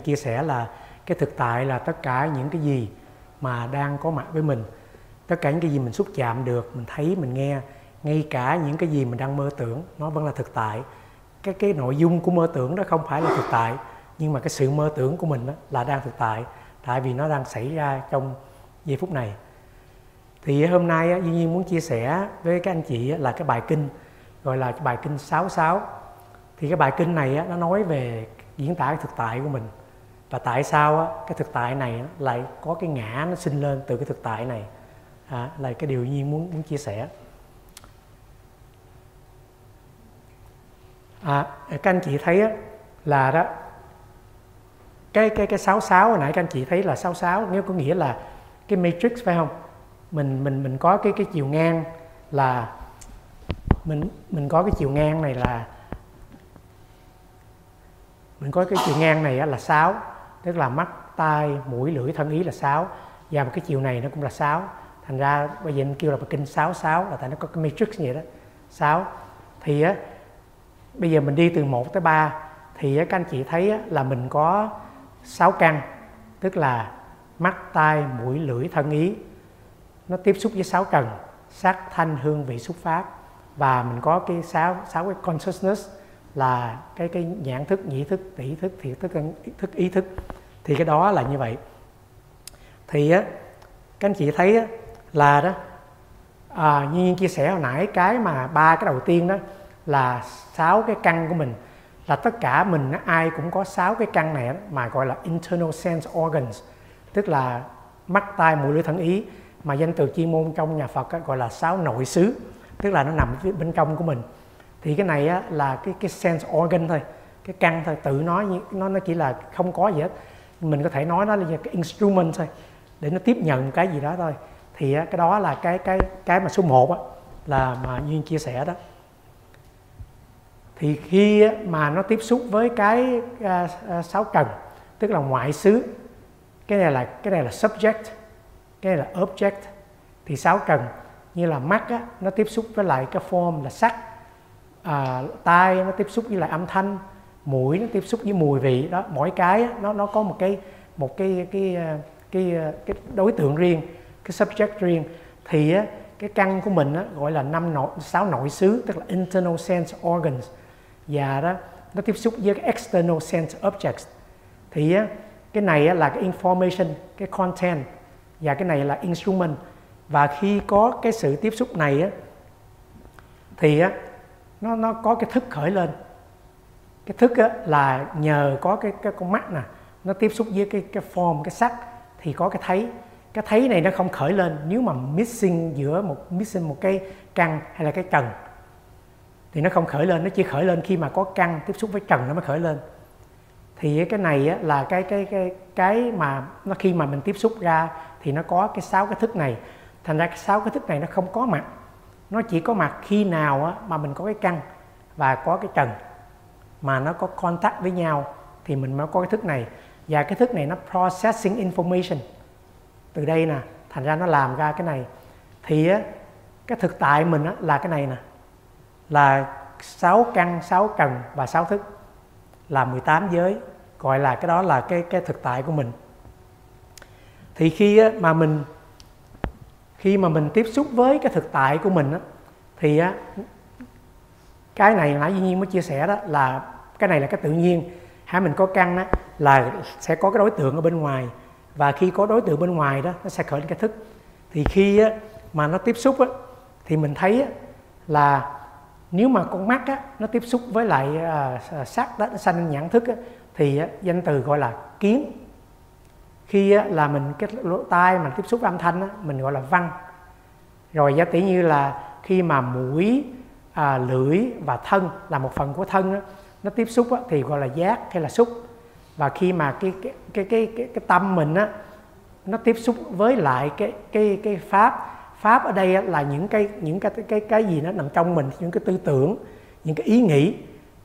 chia sẻ là cái thực tại là tất cả những cái gì mà đang có mặt với mình, tất cả những cái gì mình xúc chạm được, mình thấy, mình nghe, ngay cả những cái gì mình đang mơ tưởng, nó vẫn là thực tại. Cái cái nội dung của mơ tưởng đó không phải là thực tại, nhưng mà cái sự mơ tưởng của mình đó là đang thực tại tại vì nó đang xảy ra trong giây phút này. Thì hôm nay Duy Nhiên muốn chia sẻ với các anh chị là cái bài kinh, gọi là cái bài kinh 66 thì cái bài kinh này nó nói về diễn tả cái thực tại của mình và tại sao cái thực tại này lại có cái ngã nó sinh lên từ cái thực tại này? À, là cái điều Nhiên muốn muốn chia sẻ. À, các anh chị thấy là đó cái cái cái sáu sáu hồi nãy các anh chị thấy là sáu sáu nếu có nghĩa là cái matrix phải không? Mình mình mình có cái cái chiều ngang là mình mình có cái chiều ngang này là mình có cái chiều ngang này là 6 tức là mắt tai mũi lưỡi thân ý là sáu, và một cái chiều này nó cũng là sáu. thành ra bây giờ mình kêu là kinh 66 là tại nó có cái matrix như vậy đó. Sáu. thì á bây giờ mình đi từ 1 tới 3 thì các anh chị thấy á, là mình có 6 căn. Tức là mắt tai mũi lưỡi thân ý. Nó tiếp xúc với sáu trần sắc thanh hương vị xúc pháp. Và mình có cái sáu sáu cái consciousness là cái cái nhãn thức nhĩ thức tỷ thức thiệt thức thức ý thức. Thì cái đó là như vậy. Thì á các anh chị thấy á, là đó à, như nhiên chia sẻ hồi nãy cái mà ba cái đầu tiên đó là sáu cái căn của mình là tất cả mình ai cũng có sáu cái căn này mà gọi là internal sense organs tức là mắt tai mũi lưỡi thân ý. Mà danh từ chuyên môn trong nhà Phật gọi là sáu nội xứ tức là nó nằm bên trong của mình thì cái này á, là cái cái sense organ thôi. Cái căn thôi tự nói nó nó chỉ là không có gì hết. Mình có thể nói nó là cái instrument thôi để nó tiếp nhận cái gì đó thôi. Thì á, cái đó là cái cái cái mà số 1 á, là mà duyên chia sẻ đó. Thì khi mà nó tiếp xúc với cái uh, sáu trần tức là ngoại xứ cái này là cái này là subject cái này là object. Thì sáu trần như là mắt á, nó tiếp xúc với lại cái form là sắc à, tai nó tiếp xúc với lại âm thanh mũi nó tiếp xúc với mùi vị đó mỗi cái nó nó có một cái một cái cái à, cái cái, cái đối tượng riêng cái subject riêng. Thì á, cái căn của mình á, gọi là năm nội sáu nội xứ tức là internal sense organs. Và đó nó tiếp xúc với cái external sense objects. Thì á, cái này á, là cái information cái content và cái này là instrument. Và khi có cái sự tiếp xúc này á, thì á, nó nó có cái thức khởi lên. Cái thức á, là nhờ có cái cái con mắt nè nó tiếp xúc với cái cái form cái sắc thì có cái thấy. Cái thấy này nó không khởi lên. Nếu mà missing giữa một missing một cái căn hay là cái trần thì nó không khởi lên. Nó chỉ khởi lên khi mà có căn tiếp xúc với trần nó mới khởi lên. Thì cái này á, là cái cái cái cái mà nó khi mà mình tiếp xúc ra thì nó có cái sáu cái thức này. Thành ra cái sáu cái thức này nó không có mặt nó chỉ có mặt khi nào á, mà mình có cái căn và có cái trần. Mà nó có contact với nhau thì mình mới có cái thức này. Và cái thức này nó processing information. Từ đây nè thành ra nó làm ra cái này. Thì á, cái thực tại mình á, là cái này nè. Là sáu căn sáu trần và sáu thức. Là 18 giới gọi là cái đó là cái cái thực tại của mình. Thì khi á, mà mình khi mà mình tiếp xúc với cái thực tại của mình á, thì á, cái này nãy duy nhiên mới chia sẻ đó là cái này là cái tự nhiên. Hay mình có căn á, là sẽ có cái đối tượng ở bên ngoài. Và khi có đối tượng bên ngoài đó nó sẽ khởi lên cái thức. Thì khi á, mà nó tiếp xúc á, thì mình thấy á, là nếu mà con mắt á, nó tiếp xúc với lại à, sắc đó nó sanh nhãn thức á, thì á, danh từ gọi là kiến khi á, là mình cái lỗ tai mà tiếp xúc âm thanh á, mình gọi là văn rồi giả tỷ như là khi mà mũi à, lưỡi và thân là một phần của thân á, nó tiếp xúc á, thì gọi là giác hay là xúc. Và khi mà cái cái cái cái cái, cái tâm mình á nó tiếp xúc với lại cái cái cái pháp. Pháp ở đây là những cái những cái cái cái gì nó nằm trong mình những cái tư tưởng những cái ý nghĩ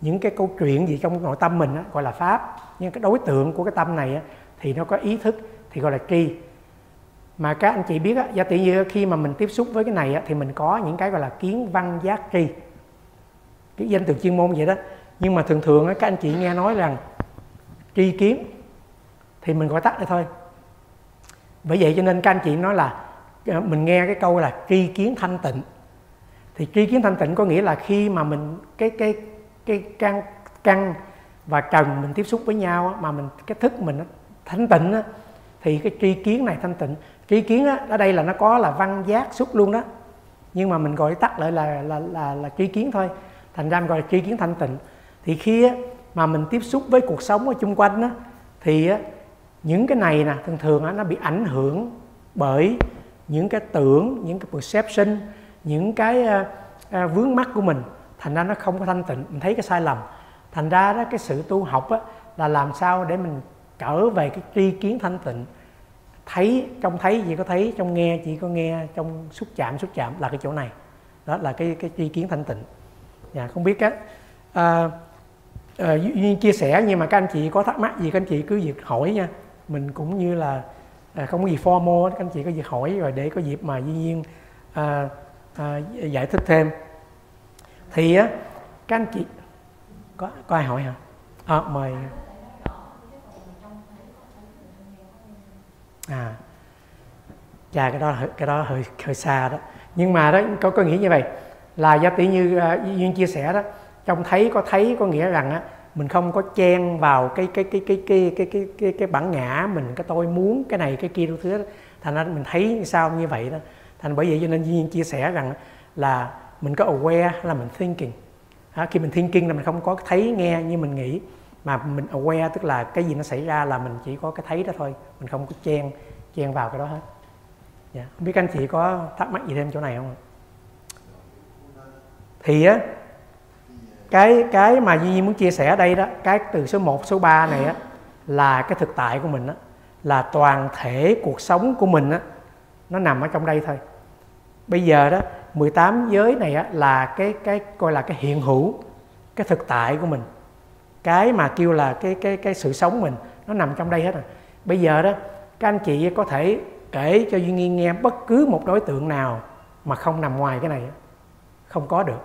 những cái câu chuyện gì trong nội tâm mình á, gọi là pháp. Nhưng cái đối tượng của cái tâm này á, thì nó có ý thức thì gọi là tri. Mà các anh chị biết á, giả tỷ như khi mà mình tiếp xúc với cái này á, thì mình có những cái gọi là kiến văn giác tri. Cái danh từ chuyên môn vậy đó. Nhưng mà thường thường á, các anh chị nghe nói rằng tri kiến thì mình gọi tắt đây thôi. Bởi vậy cho nên các anh chị nói là ờ, mình nghe cái câu là tri kiến thanh tịnh. Thì tri kiến thanh tịnh có nghĩa là khi mà mình cái cái cái căn căn và trần mình tiếp xúc với nhau mà mình cái thức mình nó thanh tịnh á, thì cái tri kiến này thanh tịnh. Tri kiến á, ở đây là nó có là văn giác xúc luôn đó. Nhưng mà mình gọi tắt lại là là là, là, là tri kiến thôi. Thành ra mình gọi là tri kiến thanh tịnh. Thì khi á, mà mình tiếp xúc với cuộc sống ở chung quanh á, thì á, những cái này nè thường thường á, nó bị ảnh hưởng bởi những cái tưởng những cái perception những cái uh, uh, vướng mắt của mình. Thành ra nó không có thanh tịnh. Mình thấy cái sai lầm. Thành ra đó cái sự tu học á, là làm sao để mình trở về cái tri kiến thanh tịnh. Thấy trong thấy chỉ có thấy trong nghe chỉ có nghe trong xúc chạm xúc chạm là cái chỗ này. Đó là cái cái tri kiến thanh tịnh. Dạ không biết á. À, à, duyên chia sẻ nhưng mà các anh chị có thắc mắc gì các anh chị cứ việc hỏi nha. Mình cũng như là à, không có gì formal các anh chị có việc hỏi rồi để có dịp mà duyên nhiên à, à, giải thích thêm. Thì á các anh chị có có ai hỏi hả? À, mời. À. Chà cái đó cái đó hơi hơi xa đó. Nhưng mà đó có có nghĩa như vậy là do tỷ như uh, duyên chia sẻ đó trong thấy có thấy có nghĩa rằng á mình không có chen vào cái cái cái cái cái cái cái cái, cái bản ngã mình cái tôi muốn cái này cái kia đủ thứ đó. thành ra mình thấy sao như vậy đó. Thành bởi vậy cho nên duyên chia sẻ rằng là mình có aware là mình thinking. À, khi mình thinking là mình không có thấy nghe như mình nghĩ mà mình aware tức là cái gì nó xảy ra là mình chỉ có cái thấy đó thôi. Mình không có chen chen vào cái đó hết. Dạ. không biết anh chị có thắc mắc gì thêm chỗ này không thì á cái cái mà Duy muốn chia sẻ ở đây đó cái từ số 1, số 3 này á là cái thực tại của mình á là toàn thể cuộc sống của mình á nó nằm ở trong đây thôi. Bây giờ đó 18 giới này á là cái cái coi là cái hiện hữu cái thực tại của mình cái mà kêu là cái cái cái sự sống mình nó nằm trong đây hết rồi. Bây giờ đó các anh chị có thể kể cho duy nghi nghe bất cứ một đối tượng nào mà không nằm ngoài cái này. Không có được.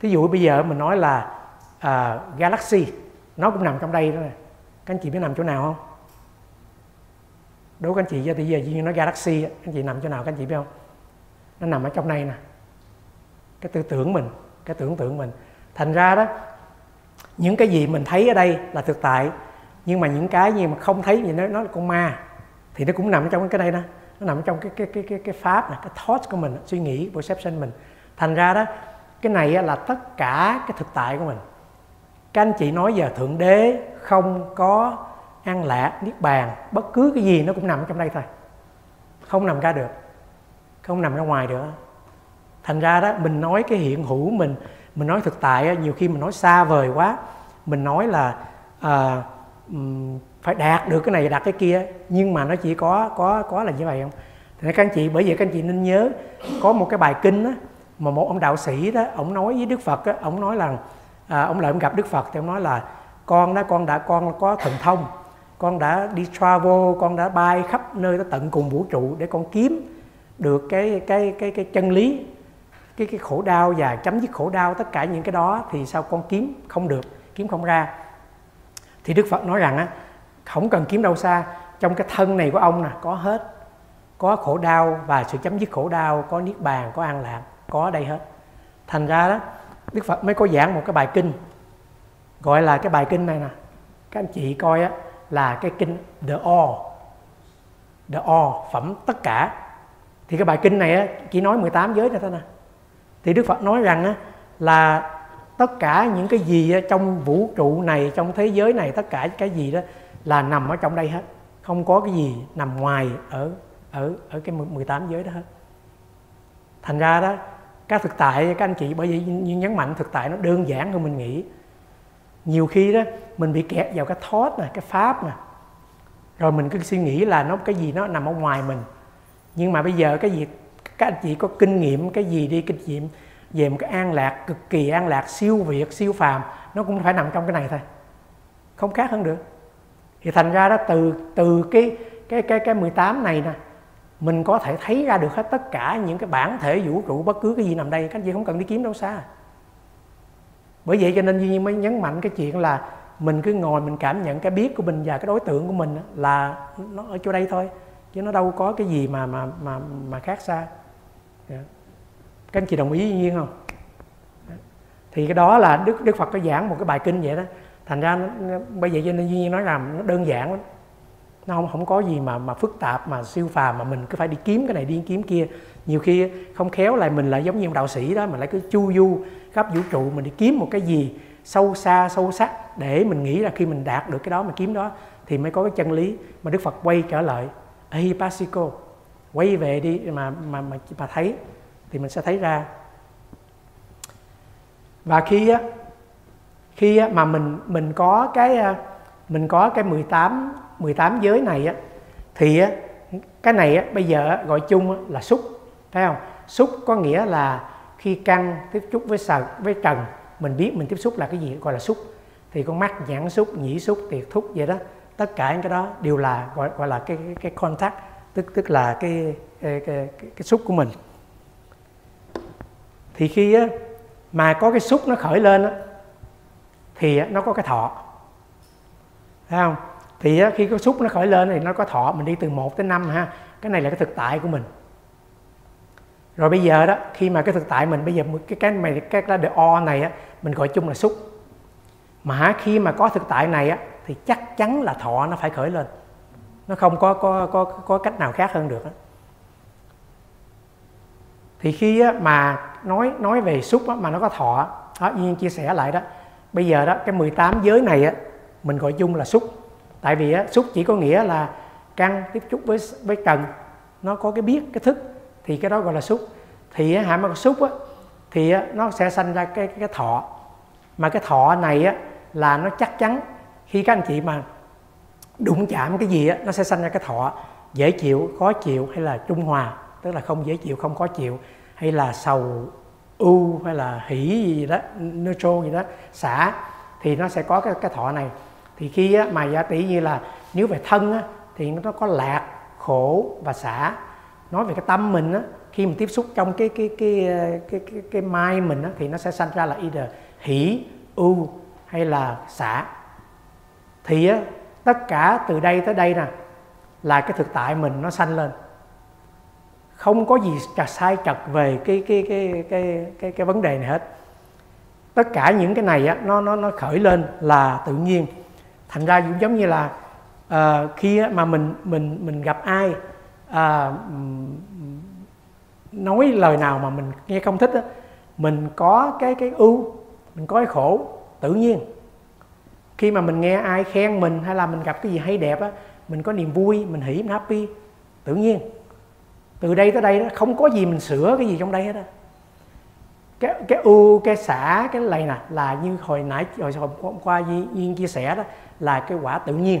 Thí dụ bây giờ mình nói là uh, galaxy nó cũng nằm trong đây đó này các anh chị biết nằm chỗ nào không? Đố các anh chị giờ bây giờ duy nói galaxy các anh chị nằm chỗ nào các anh chị biết không? Nó nằm ở trong đây nè. Cái tư tưởng mình cái tưởng tượng mình. Thành ra đó những cái gì mình thấy ở đây là thực tại, nhưng mà những cái gì mà không thấy thì nó nó là con ma. Thì nó cũng nằm trong cái đây đó. Nó nằm trong cái cái cái cái cái pháp này, cái thought của mình, suy nghĩ, perception mình. Thành ra đó, cái này là tất cả cái thực tại của mình. Các anh chị nói giờ thượng đế không có an lạc niết bàn, bất cứ cái gì nó cũng nằm trong đây thôi. Không nằm ra được, không nằm ra ngoài được. Thành ra đó, mình nói cái hiện hữu mình mình nói thực tại nhiều khi mình nói xa vời quá. Mình nói là à, phải đạt được cái này đạt cái kia. Nhưng mà nó chỉ có có có là như vậy không? Thì các anh chị bởi vậy các anh chị nên nhớ có một cái bài kinh đó, mà một ông đạo sĩ đó ông nói với đức phật đó, ông nói là à, ông lại ông gặp đức phật thì ông nói là con đó con đã con có thần thông con đã đi travel con đã bay khắp nơi tới tận cùng vũ trụ để con kiếm được cái cái cái cái chân lý cái cái khổ đau và chấm dứt khổ đau, tất cả những cái đó thì sao con kiếm không được, kiếm không ra. Thì đức phật nói rằng á, không cần kiếm đâu xa, trong cái thân này của ông nè, có hết. Có khổ đau và sự chấm dứt khổ đau, có niết bàn, có an lạc, có ở đây hết. Thành ra đó, đức phật mới có giảng một cái bài kinh, gọi là cái bài kinh này nè. Các anh chị coi á, là cái kinh the all the all phẩm tất cả. Thì cái bài kinh này á, chỉ nói 18 giới này thôi nè thì đức phật nói rằng á, là tất cả những cái gì trong vũ trụ này, trong thế giới này, tất cả cái gì đó là nằm ở trong đây hết. Không có cái gì nằm ngoài ở ở ở cái 18 giới đó hết. Thành ra đó các thực tại, các anh chị, bởi vì nhấn mạnh, thực tại nó đơn giản hơn mình nghĩ. Nhiều khi đó, mình bị kẹt vào cái thought nè, cái pháp nè. Rồi mình cứ suy nghĩ là nó, cái gì nó nằm ở ngoài mình. Nhưng mà bây giờ cái việc các anh chị có kinh nghiệm cái gì đi, kinh nghiệm về một cái an lạc cực kỳ an lạc, siêu việt, siêu phàm, nó cũng phải nằm trong cái này thôi. Không khác hơn được. Thì thành ra đó, từ từ cái cái cái cái 18 này nè, mình có thể thấy ra được hết tất cả những cái bản thể vũ trụ, bất cứ cái gì nằm đây. Các anh chị không cần đi kiếm đâu xa. Bởi vậy cho nên duy nhiên mới nhấn mạnh cái chuyện là mình cứ ngồi mình cảm nhận cái biết của mình và cái đối tượng của mình là nó ở chỗ đây thôi, chứ nó đâu có cái gì mà mà mà mà khác xa. Dạ. các anh chị đồng ý với nhiên không? Dạ. Thì cái đó là đức đức phật có giảng một cái bài kinh vậy đó. Thành ra nó, bây giờ cho nên duy nhiên nói rằng nó đơn giản lắm. Nó không không có gì mà mà phức tạp mà siêu phàm mà mình cứ phải đi kiếm cái này đi kiếm kia. Nhiều khi không khéo lại mình lại giống như một đạo sĩ đó mình lại cứ chu du khắp vũ trụ mình đi kiếm một cái gì sâu xa sâu sắc để mình nghĩ là khi mình đạt được cái đó mà kiếm đó thì mới có cái chân lý mà Đức Phật quay trở lại. Ahipasiko quay về đi mà mà mà mà thấy thì mình sẽ thấy ra. Và khi á khi á, mà mình mình có cái à, mình có cái 18 18 giới này á thì á, cái này á, bây giờ gọi chung là xúc thấy không? Xúc có nghĩa là khi căng tiếp xúc với sờ với trần mình biết mình tiếp xúc là cái gì gọi là xúc. Thì con mắt nhãn xúc nhĩ xúc tiệt thúc vậy đó. Tất cả những cái đó đều là gọi gọi là cái cái, cái contact tức tức là cái cái, cái, cái, cái xúc của mình. Thì khi á, mà có cái xúc nó khởi lên á, thì nó có cái thọ. Thấy không? Thì khi cái xúc nó khởi lên thì nó có thọ mình đi từ 1 tới 5 ha. Cái này là cái thực tại của mình. Rồi bây giờ đó khi mà cái thực tại mình bây giờ cái cái này cái cái the o này á mình gọi chung là xúc. Mà khi mà có thực tại này á thì chắc chắn là thọ nó phải khởi lên nó không có có có có cách nào khác hơn được thì khi á, mà nói nói về xúc á, mà nó có thọ đó nhiên chia sẻ lại đó bây giờ đó cái 18 giới này á mình gọi chung là xúc tại vì á, xúc chỉ có nghĩa là căng tiếp xúc với với trần nó có cái biết cái thức thì cái đó gọi là xúc thì hạ mà xúc á, thì nó sẽ sanh ra cái cái thọ. Mà cái thọ này á, là nó chắc chắn khi các anh chị mà đụng chạm cái gì á, nó sẽ sanh ra cái thọ. Dễ chịu khó chịu hay là trung hòa? Tức là không dễ chịu không khó chịu. Hay là sầu u hay là hỉ gì đó neutral gì đó xả thì nó sẽ có cái cái thọ này. Thì khi á, mà giả tỷ như là nếu về thân á, thì nó có lạc khổ và xả. Nói về cái tâm mình á khi mình tiếp xúc trong cái cái cái cái cái, cái mai mình á thì nó sẽ sanh ra là either hỷ ưu hay là xả. Thì á tất cả từ đây tới đây nè là cái thực tại mình nó sanh lên. Không có gì trật sai trật về cái cái cái cái cái cái vấn đề này hết. Tất cả những cái này á nó nó nó khởi lên là tự nhiên. Thành ra cũng giống như là uh, khi mà mình mình mình gặp ai uh, nói lời nào mà mình nghe không thích á, mình có cái cái ưu mình có cái khổ tự nhiên khi mà mình nghe ai khen mình hay là mình gặp cái gì hay đẹp á, mình có niềm vui, mình hỉ, mình happy. Tự nhiên, từ đây tới đây đó, không có gì mình sửa cái gì trong đây hết á. Cái cái ưu, cái xả, cái này nè, là như hồi nãy, hồi hôm qua duyên chia sẻ đó, là cái quả tự nhiên.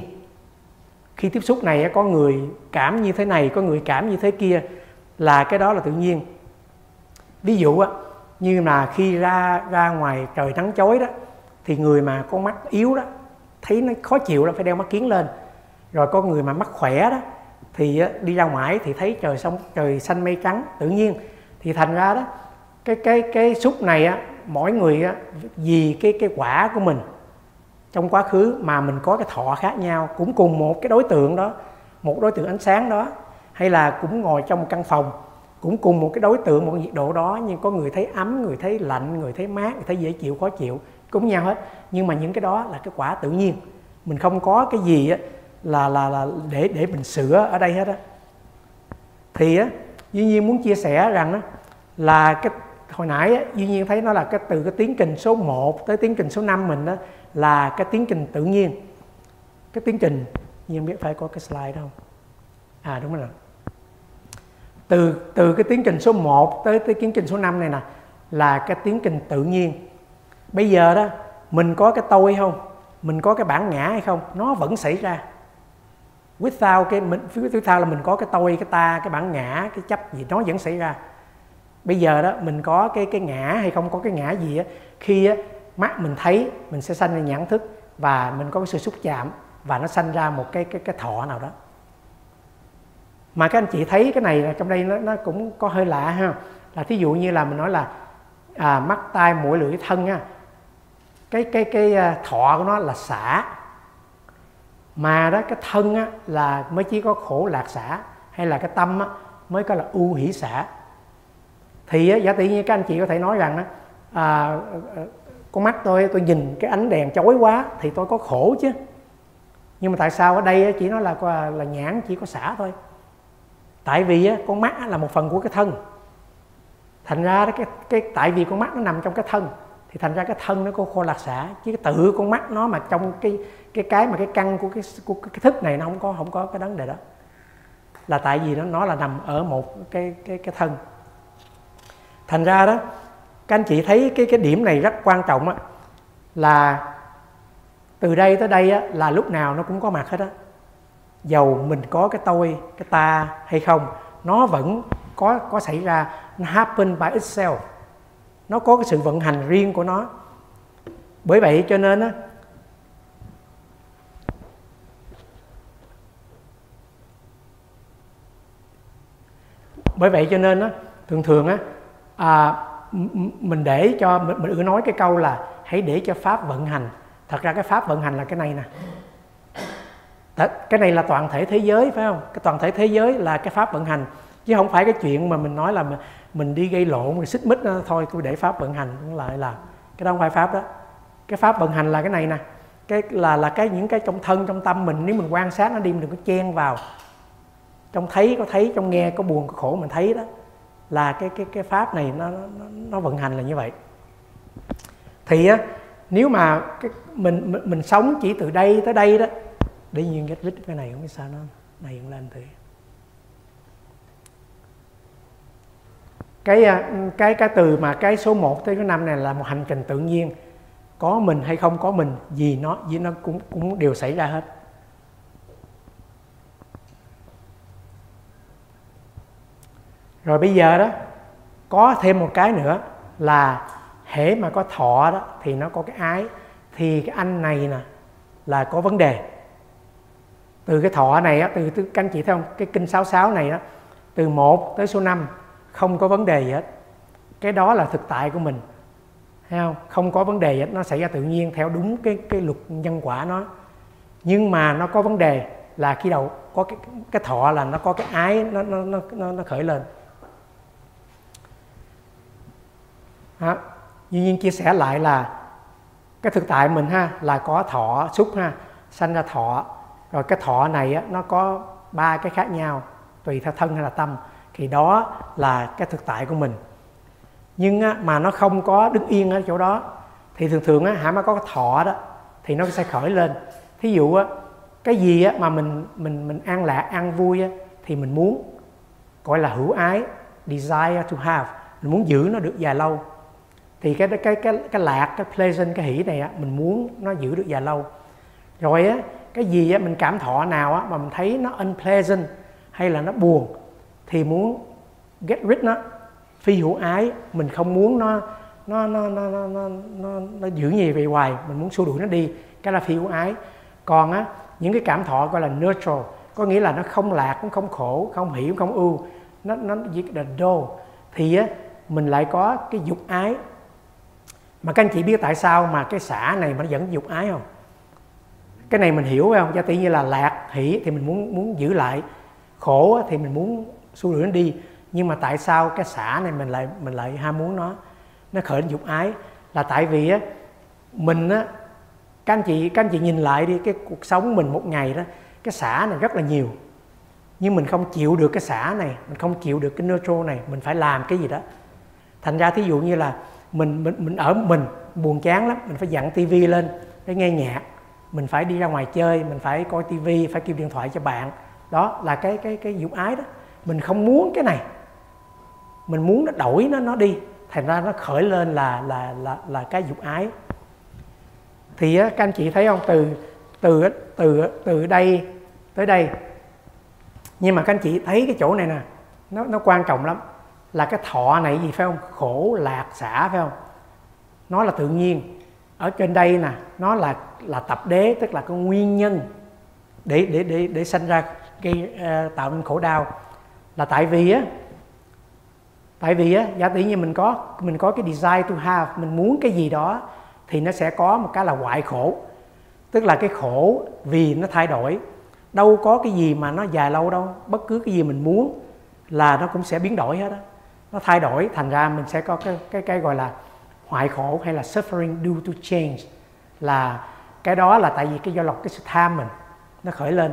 Khi tiếp xúc này có người cảm như thế này, có người cảm như thế kia, là cái đó là tự nhiên. Ví dụ như là khi ra ra ngoài trời nắng chói đó thì người mà con mắt yếu đó, thấy nó khó chịu là phải đeo mắt kiến lên. Rồi có người mà mắt khỏe đó, thì đi ra ngoài thì thấy trời sông, trời xanh mây trắng, tự nhiên. Thì thành ra đó, cái cái cái xúc này á, mỗi người á, vì cái cái quả của mình, trong quá khứ mà mình có cái thọ khác nhau, cũng cùng một cái đối tượng đó, một đối tượng ánh sáng đó, hay là cũng ngồi trong một căn phòng, cũng cùng một cái đối tượng, một nhiệt độ đó, nhưng có người thấy ấm, người thấy lạnh, người thấy mát, người thấy dễ chịu, khó chịu cũng nhau hết. Nhưng mà những cái đó là cái quả tự nhiên. Mình không có cái gì á, là là là để để mình sửa ở đây hết á. Thì á duy nhiên muốn chia sẻ rằng á, là cái hồi nãy á, duy nhiên thấy nó là cái từ cái tiến trình số 1 tới tiến trình số 5 mình đó là cái tiến trình tự nhiên. Cái tiến trình nhưng biết phải có cái slide đâu à đúng rồi từ từ cái tiến trình số 1 tới tới tiến trình số 5 này nè là cái tiến trình tự nhiên bây giờ đó mình có cái tôi không? Mình có cái bản ngã hay không? Nó vẫn xảy ra. Without cái mình without là mình có cái tôi cái ta cái bản ngã cái chấp gì nó vẫn xảy ra. Bây giờ đó mình có cái cái ngã hay không có cái ngã gì á khi á, mắt mình thấy mình sẽ sanh ra nhãn thức và mình có cái sự xúc chạm và nó sanh ra một cái cái cái thọ nào đó. Mà các anh chị thấy cái này là trong đây nó, nó cũng có hơi lạ ha. Là thí dụ như là mình nói là à, mắt tai mũi lưỡi thân á cái cái cái à, thọ của nó là xả. Mà đó cái thân á, là mới chỉ có khổ lạc xả hay là cái tâm á, mới có là ưu hỷ xả. Thì á, giả tỷ như các anh chị có thể nói rằng á, à, à, con mắt tôi tôi nhìn cái ánh đèn chói quá thì tôi có khổ chứ. Nhưng mà tại sao ở đây chỉ nói là là nhãn chỉ có xả thôi. Tại vì á, con mắt là một phần của cái thân. Thành ra đó cái cái tại vì con mắt nó nằm trong cái thân thì thành ra cái thân nó có khô lạc xả chứ cái tự con mắt nó mà trong cái cái cái mà cái căn của cái của cái thức này nó không có không có cái vấn đề đó. Là tại vì nó nó là nằm ở một cái cái cái thân. Thành ra đó các anh chị thấy cái cái điểm này rất quan trọng á là từ đây tới đây á, là lúc nào nó cũng có mặt hết á. Dầu mình có cái tôi cái ta hay không nó vẫn có có xảy ra nó happen by itself nó có cái sự vận hành riêng của nó. Bởi vậy cho nên á bởi vậy cho nên á thường thường á à, mình để cho mình, mình ưa nói cái câu là hãy để cho pháp vận hành. Thật ra cái pháp vận hành là cái này nè. Cái này là toàn thể thế giới phải không? Cái toàn thể thế giới là cái pháp vận hành. Chứ không phải cái chuyện mà mình nói là mình, đi gây lộn rồi xích mích thôi tôi để pháp vận hành cũng lại là cái đó không phải pháp đó. Cái pháp vận hành là cái này nè cái là là cái những cái trong thân trong tâm mình nếu mình quan sát nó đi mình đừng có chen vào. Trong thấy có thấy trong nghe có buồn có khổ mình thấy đó là cái cái cái pháp này nó nó, nó vận hành là như vậy. Thì á nếu mà cái mình, mình mình sống chỉ từ đây tới đây đó để nhiên cái rid cái này không biết sao nó này cũng lên thì cái ờ, cái cái từ mà cái số 1 tới cái năm này là một hành trình tự nhiên. Có mình hay không có mình gì nó gì nó cũng cũng đều xảy ra hết. Rồi bây giờ đó có thêm một cái nữa là hễ mà có thọ đó thì nó có cái ái. Thì cái anh này nè là có vấn đề. Từ cái thọ này á từ, từ các anh chị thấy không? Cái kinh 66 này á từ 1 tới số 5 không có vấn đề gì hết. Cái đó là thực tại của mình. Thấy không? Không có vấn đề gì hết. Nó xảy ra tự nhiên theo đúng cái cái luật nhân quả nó. Nhưng mà nó có vấn đề là khi đầu có cái cái thọ là nó có cái ái nó nó nó nó khởi lên. Đó. Duy nhiên chia sẻ lại là cái thực tại mình ha là có thọ xúc ha sanh ra thọ. Rồi cái thọ này á, nó có ba cái khác nhau tùy theo thân hay là tâm thì đó là cái thực tại của mình. Nhưng mà nó không có đứng yên ở chỗ đó, thì thường thường á, hả, mà có cái thọ đó, thì nó sẽ khởi lên. Thí dụ á, cái gì á mà mình mình mình ăn lạc ăn vui á, thì mình muốn gọi là hữu ái, desire to have, mình muốn giữ nó được dài lâu. Thì cái cái cái cái lạc, cái pleasant, cái hỷ này á, mình muốn nó giữ được dài lâu. Rồi á, cái gì á mình cảm thọ nào á mà mình thấy nó unpleasant hay là nó buồn thì muốn get rid nó. Phi hữu ái mình không muốn nó nó nó nó nó nó, nó, nó giữ gì về hoài. Mình muốn xua đuổi nó đi. Cái là phi hữu ái. Còn á những cái cảm thọ gọi là neutral có nghĩa là nó không lạc cũng không khổ không hiểu cũng không ưu. Nó nó chỉ là đô. Thì á mình lại có cái dục ái. Mà các anh chị biết tại sao mà cái xã này mà nó vẫn dục ái không? Cái này mình hiểu phải không? Cho tự như là lạc hỷ thì mình muốn muốn giữ lại. Khổ thì mình muốn xua đuổi nó đi. Nhưng mà tại sao cái xã này mình lại mình lại ham muốn nó? Nó khởi đến dục ái. Là tại vì á, mình á, các anh chị, các anh chị nhìn lại đi, cái cuộc sống mình một ngày đó, cái xã này rất là nhiều. Nhưng mình không chịu được cái xã này, mình không chịu được cái neutral này, mình phải làm cái gì đó. Thành ra thí dụ như là mình mình mình ở mình buồn chán lắm, mình phải dặn tivi lên để nghe nhạc. Mình phải đi ra ngoài chơi, mình phải coi tivi phải kêu điện thoại cho bạn. Đó là cái cái cái dục ái đó mình không muốn cái này. Mình muốn nó đổi nó nó đi. Thành ra nó khởi lên là là là là cái dục ái. Thì các anh chị thấy không? Từ từ từ từ đây tới đây. Nhưng mà các anh chị thấy cái chỗ này nè nó nó quan trọng lắm. Là cái thọ này gì phải không? Khổ lạc xả phải không? Nó là tự nhiên. Ở trên đây nè nó là là tập đế tức là cái nguyên nhân để để để để sanh ra cái uh, tạo nên khổ đau là tại vì á, tại vì á, giả tỷ như mình có mình có cái desire to have, mình muốn cái gì đó, thì nó sẽ có một cái là hoại khổ. Tức là cái khổ vì nó thay đổi. Đâu có cái gì mà nó dài lâu đâu. Bất cứ cái gì mình muốn là nó cũng sẽ biến đổi hết đó nó thay đổi, thành ra mình sẽ có cái cái cái gọi là hoại khổ hay là suffering due to change. Là cái đó là tại vì cái do lọc cái sự tham mình nó khởi lên.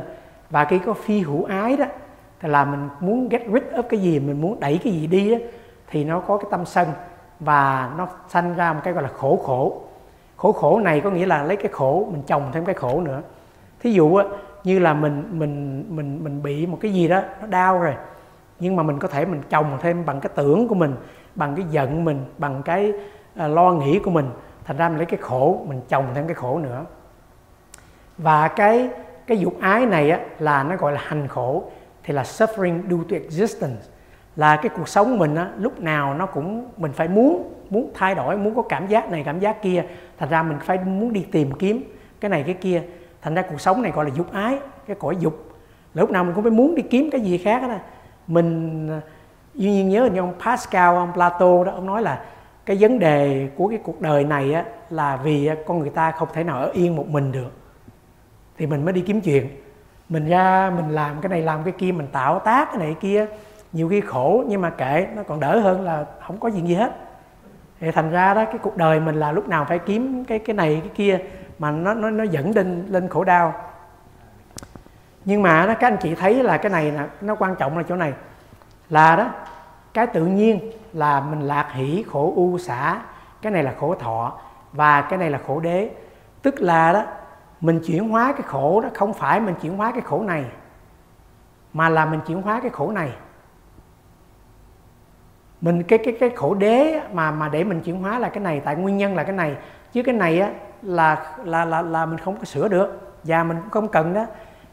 Và khi có phi hữu ái đó thì là mình muốn get rid of cái gì mình muốn đẩy cái gì đi đó, thì nó có cái tâm sân và nó sanh ra một cái gọi là khổ khổ. Khổ khổ này có nghĩa là lấy cái khổ mình trồng thêm cái khổ nữa. Thí dụ như là mình mình mình mình bị một cái gì đó nó đau rồi nhưng mà mình có thể mình trồng thêm bằng cái tưởng của mình bằng cái giận mình bằng cái uh, lo nghĩ của mình. Thành ra mình lấy cái khổ mình trồng thêm cái khổ nữa. Và cái cái dục ái này á, là nó gọi là hành khổ thì là suffering due to existence. Là cái cuộc sống mình á, lúc nào nó cũng mình phải muốn muốn thay đổi muốn có cảm giác này cảm giác kia. Thành ra mình phải muốn đi tìm kiếm cái này cái kia. Thành ra cuộc sống này gọi là dục ái cái cõi dục. Lúc nào mình cũng phải muốn đi kiếm cái gì khác đó. Mình duy nhiên nhớ như ông Pascal ông Plato đó ông nói là cái vấn đề của cái cuộc đời này á, là vì con người ta không thể nào ở yên một mình được. Thì mình mới đi kiếm chuyện mình ra, mình làm cái này, làm cái kia, mình tạo tác cái này kia. Nhiều khi khổ, nhưng mà kệ, nó còn đỡ hơn là không có chuyện gì hết. Thì thành ra đó, cái cuộc đời mình là lúc nào phải kiếm cái cái này, cái kia mà nó nó nó dẫn lên lên khổ đau. Nhưng mà đó, các anh chị thấy là cái này là nó quan trọng là chỗ này. Là đó, cái tự nhiên là mình lạc hỷ khổ u xả cái này là khổ thọ và cái này là khổ đế. Tức là đó mình chuyển hóa cái khổ đó không phải mình chuyển hóa cái khổ này mà là mình chuyển hóa cái khổ này. Mình cái cái cái khổ đế mà mà để mình chuyển hóa là cái này tại nguyên nhân là cái này. Chứ cái này á là là là là mình không có sửa được và mình cũng không cần đó.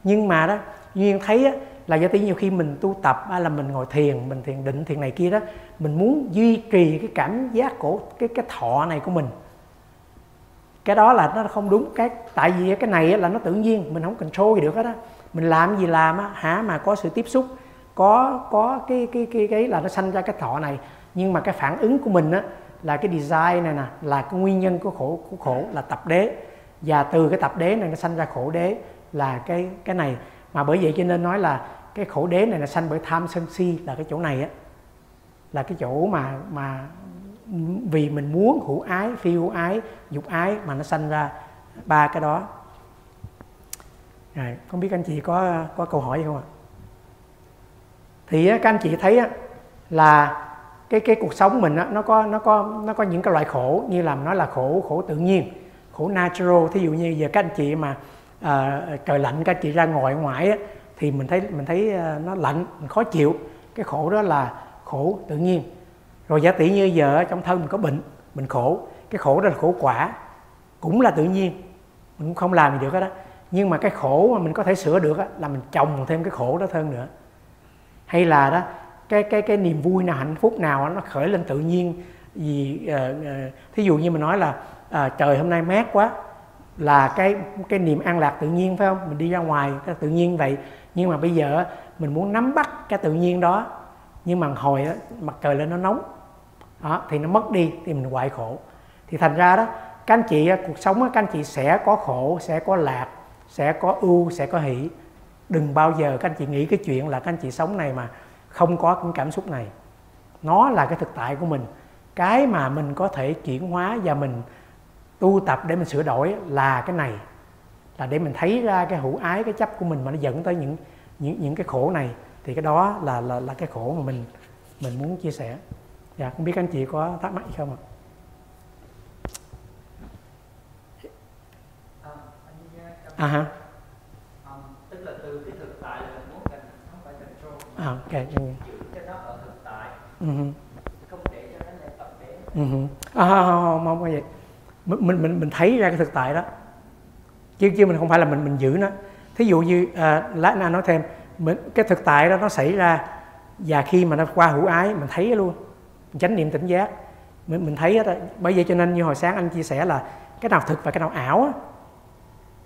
Nhưng mà đó duyên thấy á, là do tí nhiều khi mình tu tập hay là mình ngồi thiền mình thiền định thiền này kia đó mình muốn duy trì cái cảm giác của cái cái thọ này của mình cái đó là nó không đúng. Cái, tại vì cái này là nó tự nhiên, mình không control gì được hết á. Mình làm gì làm á, hả mà có sự tiếp xúc, có có cái cái cái cái là nó sanh ra cái thọ này. Nhưng mà cái phản ứng của mình á là cái design này nè, là cái nguyên nhân của khổ của khổ là tập đế. Và từ cái tập đế này nó sanh ra khổ đế là cái cái này. Mà bởi vậy cho nên nói là cái khổ đế này là sanh bởi tham sân si là cái chỗ này á. Là cái chỗ mà mà vì mình muốn hữu ái phi hữu ái dục ái mà nó sanh ra ba cái đó. Rồi không biết anh chị có có câu hỏi gì không ạ? Thì các anh chị thấy là cái cái cuộc sống mình nó có nó có nó có những cái loại khổ như là nó là khổ khổ tự nhiên khổ natural. Thí dụ như giờ các anh chị mà à, trời lạnh các anh chị ra ngoài ngoài á, thì mình thấy mình thấy ờ, nó lạnh mình khó chịu. Cái khổ đó là khổ tự nhiên rồi giả tỷ như giờ trong thân mình có bệnh mình khổ cái khổ đó là khổ quả cũng là tự nhiên mình cũng không làm gì được hết đó nhưng mà cái khổ mà mình có thể sửa được đó, là mình trồng thêm cái khổ đó hơn nữa. Hay là đó cái cái cái niềm vui nào hạnh phúc nào nó khởi lên tự nhiên vì uh, uh, thí dụ như mình nói là uh, trời hôm nay mát quá là cái cái niềm an lạc tự nhiên phải không? Mình đi ra ngoài cái tự nhiên vậy. Nhưng mà bây giờ mình muốn nắm bắt cái tự nhiên đó nhưng mà hồi đó, mặt trời lên nó nóng đó, thì nó mất đi thì mình hoại khổ. Thì thành ra đó các anh chị cuộc sống các anh chị sẽ có khổ sẽ có lạc sẽ có ưu sẽ có hỷ. Đừng bao giờ các anh chị nghĩ cái chuyện là các anh chị sống này mà không có cái cảm xúc này. Nó là cái thực tại của mình. Cái mà mình có thể chuyển hóa và mình tu tập để mình sửa đổi là cái này. Là để mình thấy ra cái hữu ái cái chấp của mình mà nó dẫn tới những những những cái khổ này. Thì cái đó là là là cái khổ mà mình mình muốn chia sẻ dạ không biết anh chị có thắc mắc gì không ạ? À hả? Tức là từ cái thực tại là mình muốn cần không phải control. À ok giữ cho nó ở thực tại. Ừ. không để cho nó lên tập đế Ừ. À, không, không, không, không mình mình mình thấy ra cái thực tại đó. Chứ chứ mình không phải là mình mình giữ nó. Thí dụ như à, lát na nói thêm mình, cái thực tại đó nó xảy ra và khi mà nó qua hữu ái mình thấy luôn chánh niệm tỉnh giác. Mình mình thấy hết á. bởi vậy cho nên như hồi sáng anh chia sẻ là cái nào thực và cái nào ảo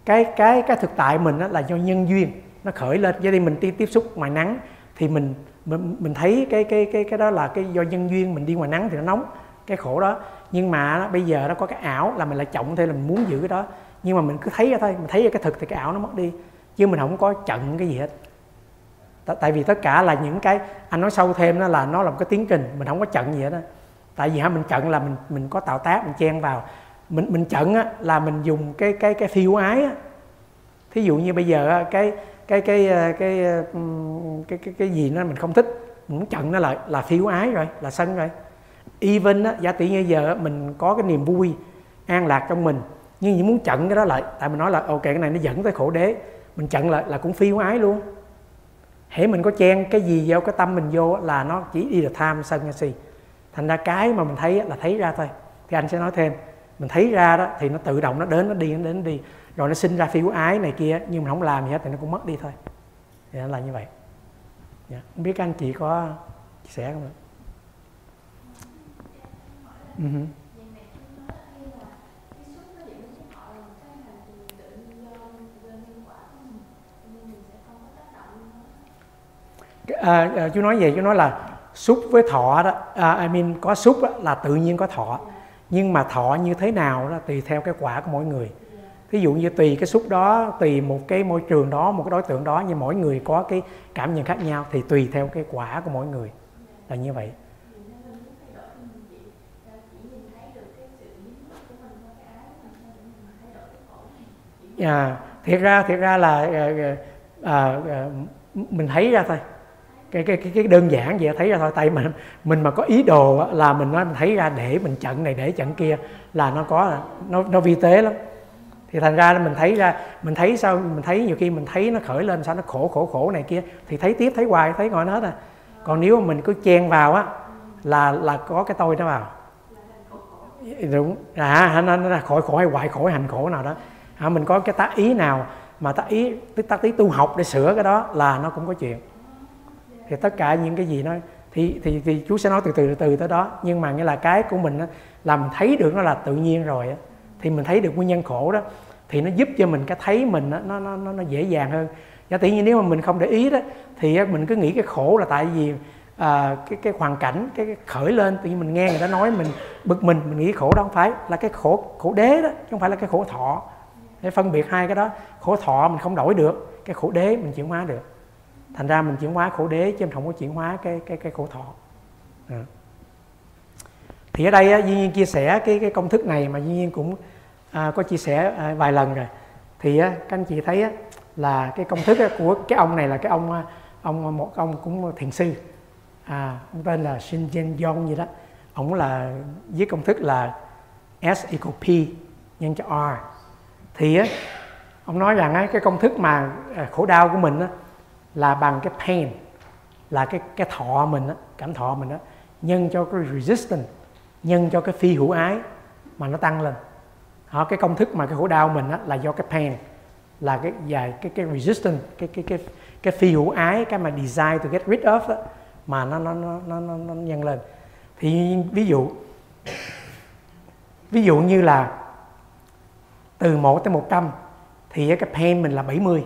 cái cái cái thực tại mình là do nhân duyên nó khởi lên. Do đi mình đi tiếp xúc ngoài nắng thì mình mình mình thấy cái cái cái cái đó là cái do nhân duyên mình đi ngoài nắng thì nó nóng cái khổ đó. Nhưng mà đó, bây giờ nó có cái ảo là mình lại trọng thêm là mình muốn giữ cái đó. Nhưng mà mình cứ thấy ra thôi mình thấy ra cái thực thì cái ảo nó mất đi chứ mình không có chận cái gì hết tại vì tất cả là những cái anh nói sâu thêm đó là nó là một cái tiến trình mình không có chận gì hết đó tại vì ha mình chận là mình mình có tạo tác mình chen vào. Mình mình chận á, là mình dùng cái cái cái phiêu ái á. thí dụ như bây giờ á, cái cái cái ờ, cái ờ, cái cái cái, cái gì nó mình không thích mình muốn chận nó lại là phiêu ái rồi là sân rồi. Even á, giả tỷ như giờ mình có cái niềm vui an lạc trong mình nhưng mình muốn chận cái đó lại. Tại mình nói là ok cái này nó dẫn tới khổ đế. Mình chận lại là cũng phiêu ái luôn hễ mình có chen cái gì vô, cái tâm mình vô là nó chỉ đi là tham sân si. Thành ra cái mà mình thấy là thấy ra thôi. Thì anh sẽ nói thêm, mình thấy ra đó thì nó tự động nó đến, nó đi, nó đến, nó đi. Rồi nó sinh ra phiếu ái này kia, nhưng mà không làm gì hết thì nó cũng mất đi thôi. Thì nó là như vậy. Dạ. không biết các anh chị có chia sẻ không ạ? Uh-huh. À, à, chú nói gì chú nói là xúc với thọ đó. À, I mean có xúc đó, là tự nhiên có thọ. Nhưng mà thọ như thế nào đó tùy theo cái quả của mỗi người. Ví dụ như tùy cái xúc đó tùy một cái môi trường đó một cái đối tượng đó nhưng mỗi người có cái cảm nhận khác nhau thì tùy theo cái quả của mỗi người. Là như vậy. À, thiệt ra thiệt ra là à, à, à, mình thấy ra thôi cái cái cái, cái đơn giản vậy thấy ra thôi. Tay mình mình mà có ý đồ là mình nó thấy ra để mình trận này để trận kia là nó có nó nó vi tế lắm. Thì thành ra mình thấy ra mình thấy sao mình thấy nhiều khi mình thấy nó khởi lên sao nó khổ khổ khổ này kia thì thấy tiếp thấy hoài thấy ngồi hết à còn nếu mà mình cứ chen vào á là là có cái tôi nó vào. Đúng. À nó là khỏi khổ hay hoại khổ hay hành khổ nào đó. À, mình có cái tác ý nào mà tác ý tác ý tu học để sửa cái đó là nó cũng có chuyện thì tất cả những cái gì nó thì thì thì chú sẽ nói từ từ từ từ tới đó. Nhưng mà nghĩa là cái của mình đó, là mình thấy được nó là tự nhiên rồi đó. thì mình thấy được nguyên nhân khổ đó. Thì nó giúp cho mình cái thấy mình đó, nó nó nó dễ dàng hơn. Giả tự nhiên nếu mà mình không để ý đó thì mình cứ nghĩ cái khổ là tại vì à, cái cái hoàn cảnh cái, cái khởi lên tự nhiên mình nghe người ta nói mình bực mình mình nghĩ khổ đó không phải. Là cái khổ khổ đế đó chứ không phải là cái khổ thọ. Để phân biệt hai cái đó. Khổ thọ mình không đổi được cái khổ đế mình chuyển hóa được thành ra mình chuyển hóa khổ đế chứ mình không có chuyển hóa cái cái cái khổ thọ. À. thì ở đây Duy Nhiên chia sẻ cái cái công thức này mà Duy Nhiên cũng à, có chia sẻ à, vài lần rồi. Thì á, các anh chị thấy á, là cái công thức á, của cái ông này là cái ông à, ông à, một ông cũng thiền sư. À, ông tên là Shin Jen Yong gì đó. Ông là viết công thức là S equal P nhân cho R. Thì á, ông nói rằng á, cái công thức mà à, khổ đau của mình á, là bằng cái pain là cái cái thọ mình đó cảm thọ mình đó nhân cho cái resistance nhân cho cái phi hữu ái mà nó tăng lên. Đó, cái công thức mà cái khổ đau mình đó, là do cái pain là cái dài cái cái resistance cái cái cái cái phi hữu ái cái mà desire to get rid of đó, mà nó nó nó nó, nó, nó nhân lên. Thì ví dụ ví dụ như là từ 1 tới 100 thì cái pain mình là 70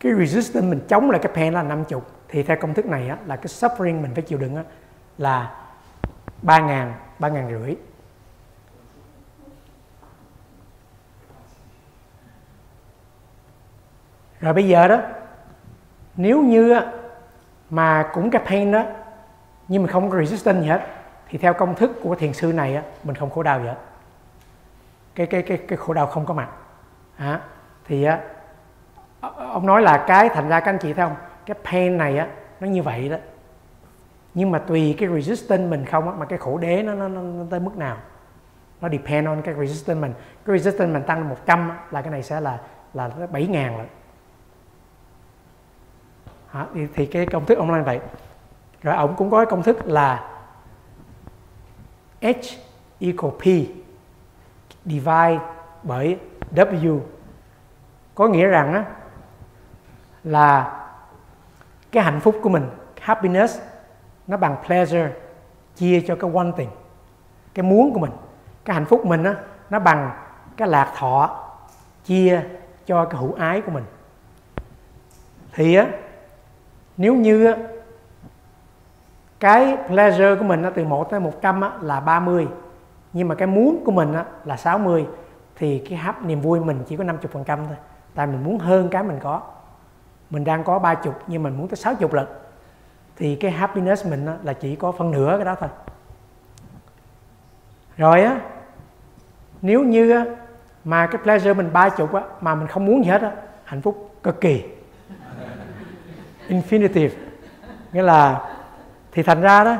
cái resistance mình chống lại cái pain là 50 thì theo công thức này á, là cái suffering mình phải chịu đựng á, là 3 ngàn, 3 ngàn rưỡi. Rồi bây giờ đó nếu như mà cũng cái pain đó nhưng mà không có resistance gì hết thì theo công thức của thiền sư này á, mình không khổ đau gì hết. Cái cái cái cái khổ đau không có mặt. À, thì á, ông nói là cái thành ra các anh chị thấy không? Cái pain này á nó như vậy đó. Nhưng mà tùy cái resistance mình không á mà cái khổ đế nó, nó, nó, nó tới mức nào. Nó depend on cái resistance mình. Cái resistance mình tăng 100 là cái này sẽ là là 7 ngàn rồi Hả? Thì, thì cái công thức ông nói vậy. Rồi ông cũng có cái công thức là H equal P divide bởi W. Có nghĩa rằng á, là cái hạnh phúc của mình happiness nó bằng pleasure chia cho cái wanting cái muốn của mình cái hạnh phúc mình á, nó bằng cái lạc thọ chia cho cái hữu ái của mình. Thì á nếu như á, cái pleasure của mình á, từ 1 tới 100 á, là 30 nhưng mà cái muốn của mình á, là 60 thì cái hấp niềm vui mình chỉ có 50 phần trăm thôi. Tại mình muốn hơn cái mình có mình đang có 30 nhưng mình muốn tới 60 lần. Thì cái happiness mình á, là chỉ có phân nửa cái đó thôi. Rồi á nếu như á, mà cái pleasure mình ba chục á mà mình không muốn gì hết á hạnh phúc cực kỳ. Infinitive. Nghĩa là thì thành ra đó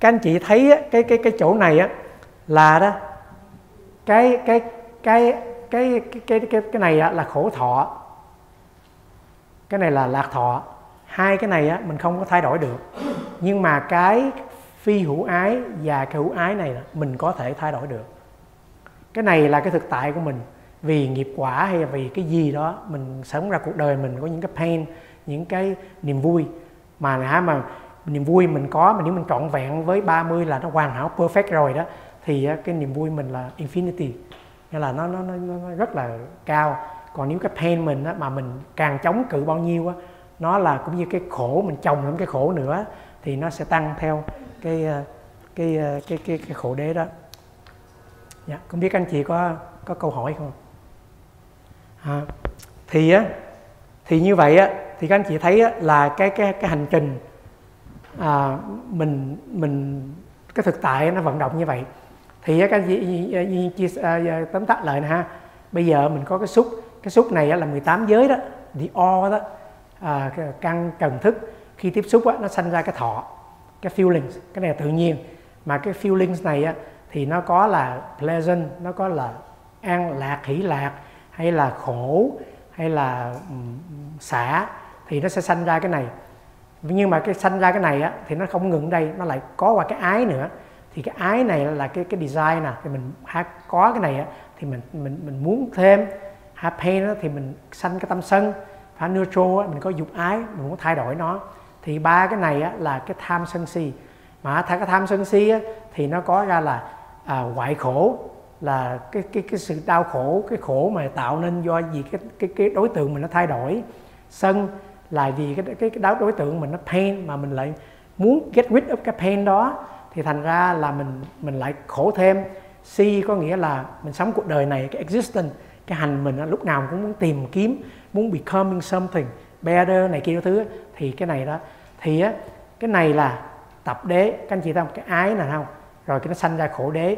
các anh chị thấy á, cái cái cái chỗ này á là đó cái cái cái cái cái cái cái, cái này á, là khổ thọ cái này là lạc thọ. Hai cái này á mình không có thay đổi được. Nhưng mà cái phi hữu ái và cái hữu ái này mình có thể thay đổi được. Cái này là cái thực tại của mình. Vì nghiệp quả hay là vì cái gì đó mình sống ra cuộc đời mình có những cái pain những cái niềm vui. Mà hả mà niềm vui mình có mà nếu mình trọn vẹn với 30 là nó hoàn hảo perfect rồi đó thì à, cái niềm vui mình là infinity. Nghĩa là nó nó nó, nó rất là cao còn nếu cái pain mình á, mà mình càng chống cự bao nhiêu á nó là cũng như cái khổ mình chồng lên cái khổ nữa thì nó sẽ tăng theo cái ờ, cái cái cái, cái, cái khổ đế đó. Dạ, không biết anh chị có có câu hỏi không? À, thì á thì như vậy á thì các anh chị thấy á, là cái cái cái hành trình à, mình mình cái thực tại nó vận động như vậy. Thì các anh chị chia à, tóm tắt lại nè ha. Bây giờ mình có cái xúc cái xúc này là 18 giới đó the o đó. À, căn cần thức khi tiếp xúc á, nó sanh ra cái thọ cái feelings cái này là tự nhiên. Mà cái feelings này á, thì nó có là pleasant nó có là an lạc hỷ lạc hay là khổ hay là xả thì nó sẽ sanh ra cái này. Nhưng mà cái sanh ra cái này á thì nó không ngừng đây nó lại có qua cái ái nữa. Thì cái ái này là cái cái design nè thì mình có cái này á thì mình mình mình muốn thêm pain đó thì mình sanh cái tâm sân phải neutral mình có dục ái mình muốn thay đổi nó. Thì ba cái này á, là cái tham sân si. Mà thay cái tham sân si á, thì nó có ra là à, ngoại khổ là cái cái cái sự đau khổ cái khổ mà tạo nên do gì cái cái cái đối tượng mình nó thay đổi. Sân là vì cái cái cái đối tượng mình nó pain mà mình lại muốn get rid of cái pain đó. Thì thành ra là mình mình lại khổ thêm. Si có nghĩa là mình sống cuộc đời này cái existence cái hành mình lúc nào cũng muốn tìm kiếm muốn becoming something better này kia thứ thì cái này đó. Thì á cái này là tập đế. Các anh chị thấy không? Cái ái này không? Rồi cái nó sanh ra khổ đế.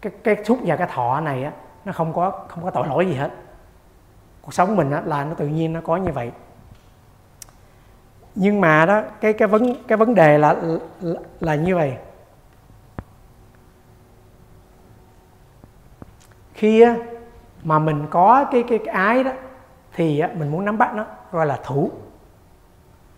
Cái cái xúc và cái thọ này á nó không có không có tội lỗi gì hết. Cuộc sống mình á là nó tự nhiên nó có như vậy. Nhưng mà đó cái cái vấn cái vấn đề là là, là như vậy. Khi á, mà mình có cái cái, cái ái đó thì á, mình muốn nắm bắt nó gọi là thủ.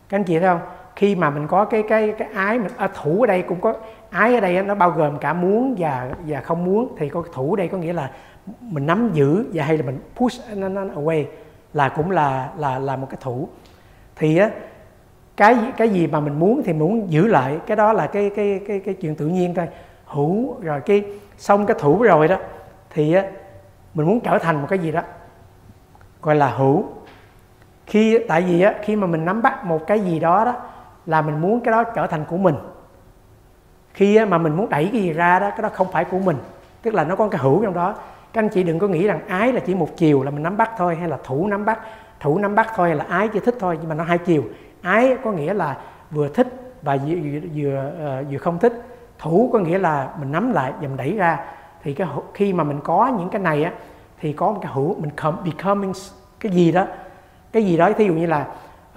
Các anh chị thấy không? Khi mà mình có cái cái cái ái mình à, thủ ở đây cũng có ái ở đây nó bao gồm cả muốn và và không muốn thì có thủ ở đây có nghĩa là mình nắm giữ và hay là mình push nó, away là cũng là là là một cái thủ. Thì á cái cái gì mà mình muốn thì mình muốn giữ lại cái đó là cái cái cái cái chuyện tự nhiên thôi. Hữu rồi cái xong cái thủ rồi đó thì á mình muốn trở thành một cái gì đó gọi là hữu. Khi tại vì á khi mà mình nắm bắt một cái gì đó đó là mình muốn cái đó trở thành của mình. Khi mà mình muốn đẩy cái gì ra đó cái đó không phải của mình tức là nó có cái hữu trong đó. Các anh chị đừng có nghĩ rằng ái là chỉ một chiều là mình nắm bắt thôi hay là thủ nắm bắt thủ nắm bắt thôi hay là ái chỉ thích thôi nhưng mà nó hai chiều. Ái có nghĩa là vừa thích và vừa vừa, vừa ờ, không thích. Thủ có nghĩa là mình nắm lại và mình đẩy ra thì cái khi mà mình có những cái này á thì có một cái hữu mình becoming cái gì đó. Cái gì đó thí dụ như là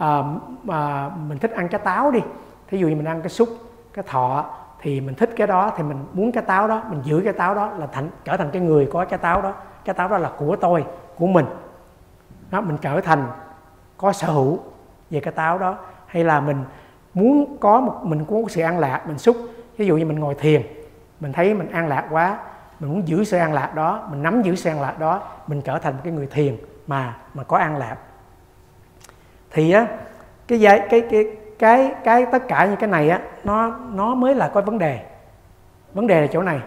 uh, uh, mình thích ăn trái táo đi. Thí dụ như mình ăn cái xúc cái thọ thì mình thích cái đó thì mình muốn cái táo đó mình giữ cái táo đó là thành trở thành cái người có cái táo đó. Cái táo đó là của tôi của mình. Đó mình trở thành có sở hữu về cái táo đó. Hay là mình muốn có một mình có một sự an lạc mình xúc ví dụ như mình ngồi thiền mình thấy mình an lạc quá mình muốn giữ sự an lạc đó, mình nắm giữ sự an lạc đó, mình trở thành một cái người thiền mà mà có an lạc. Thì á, cái cái cái cái cái cái tất cả những cái này á, nó nó mới là có vấn đề. Vấn đề là chỗ này.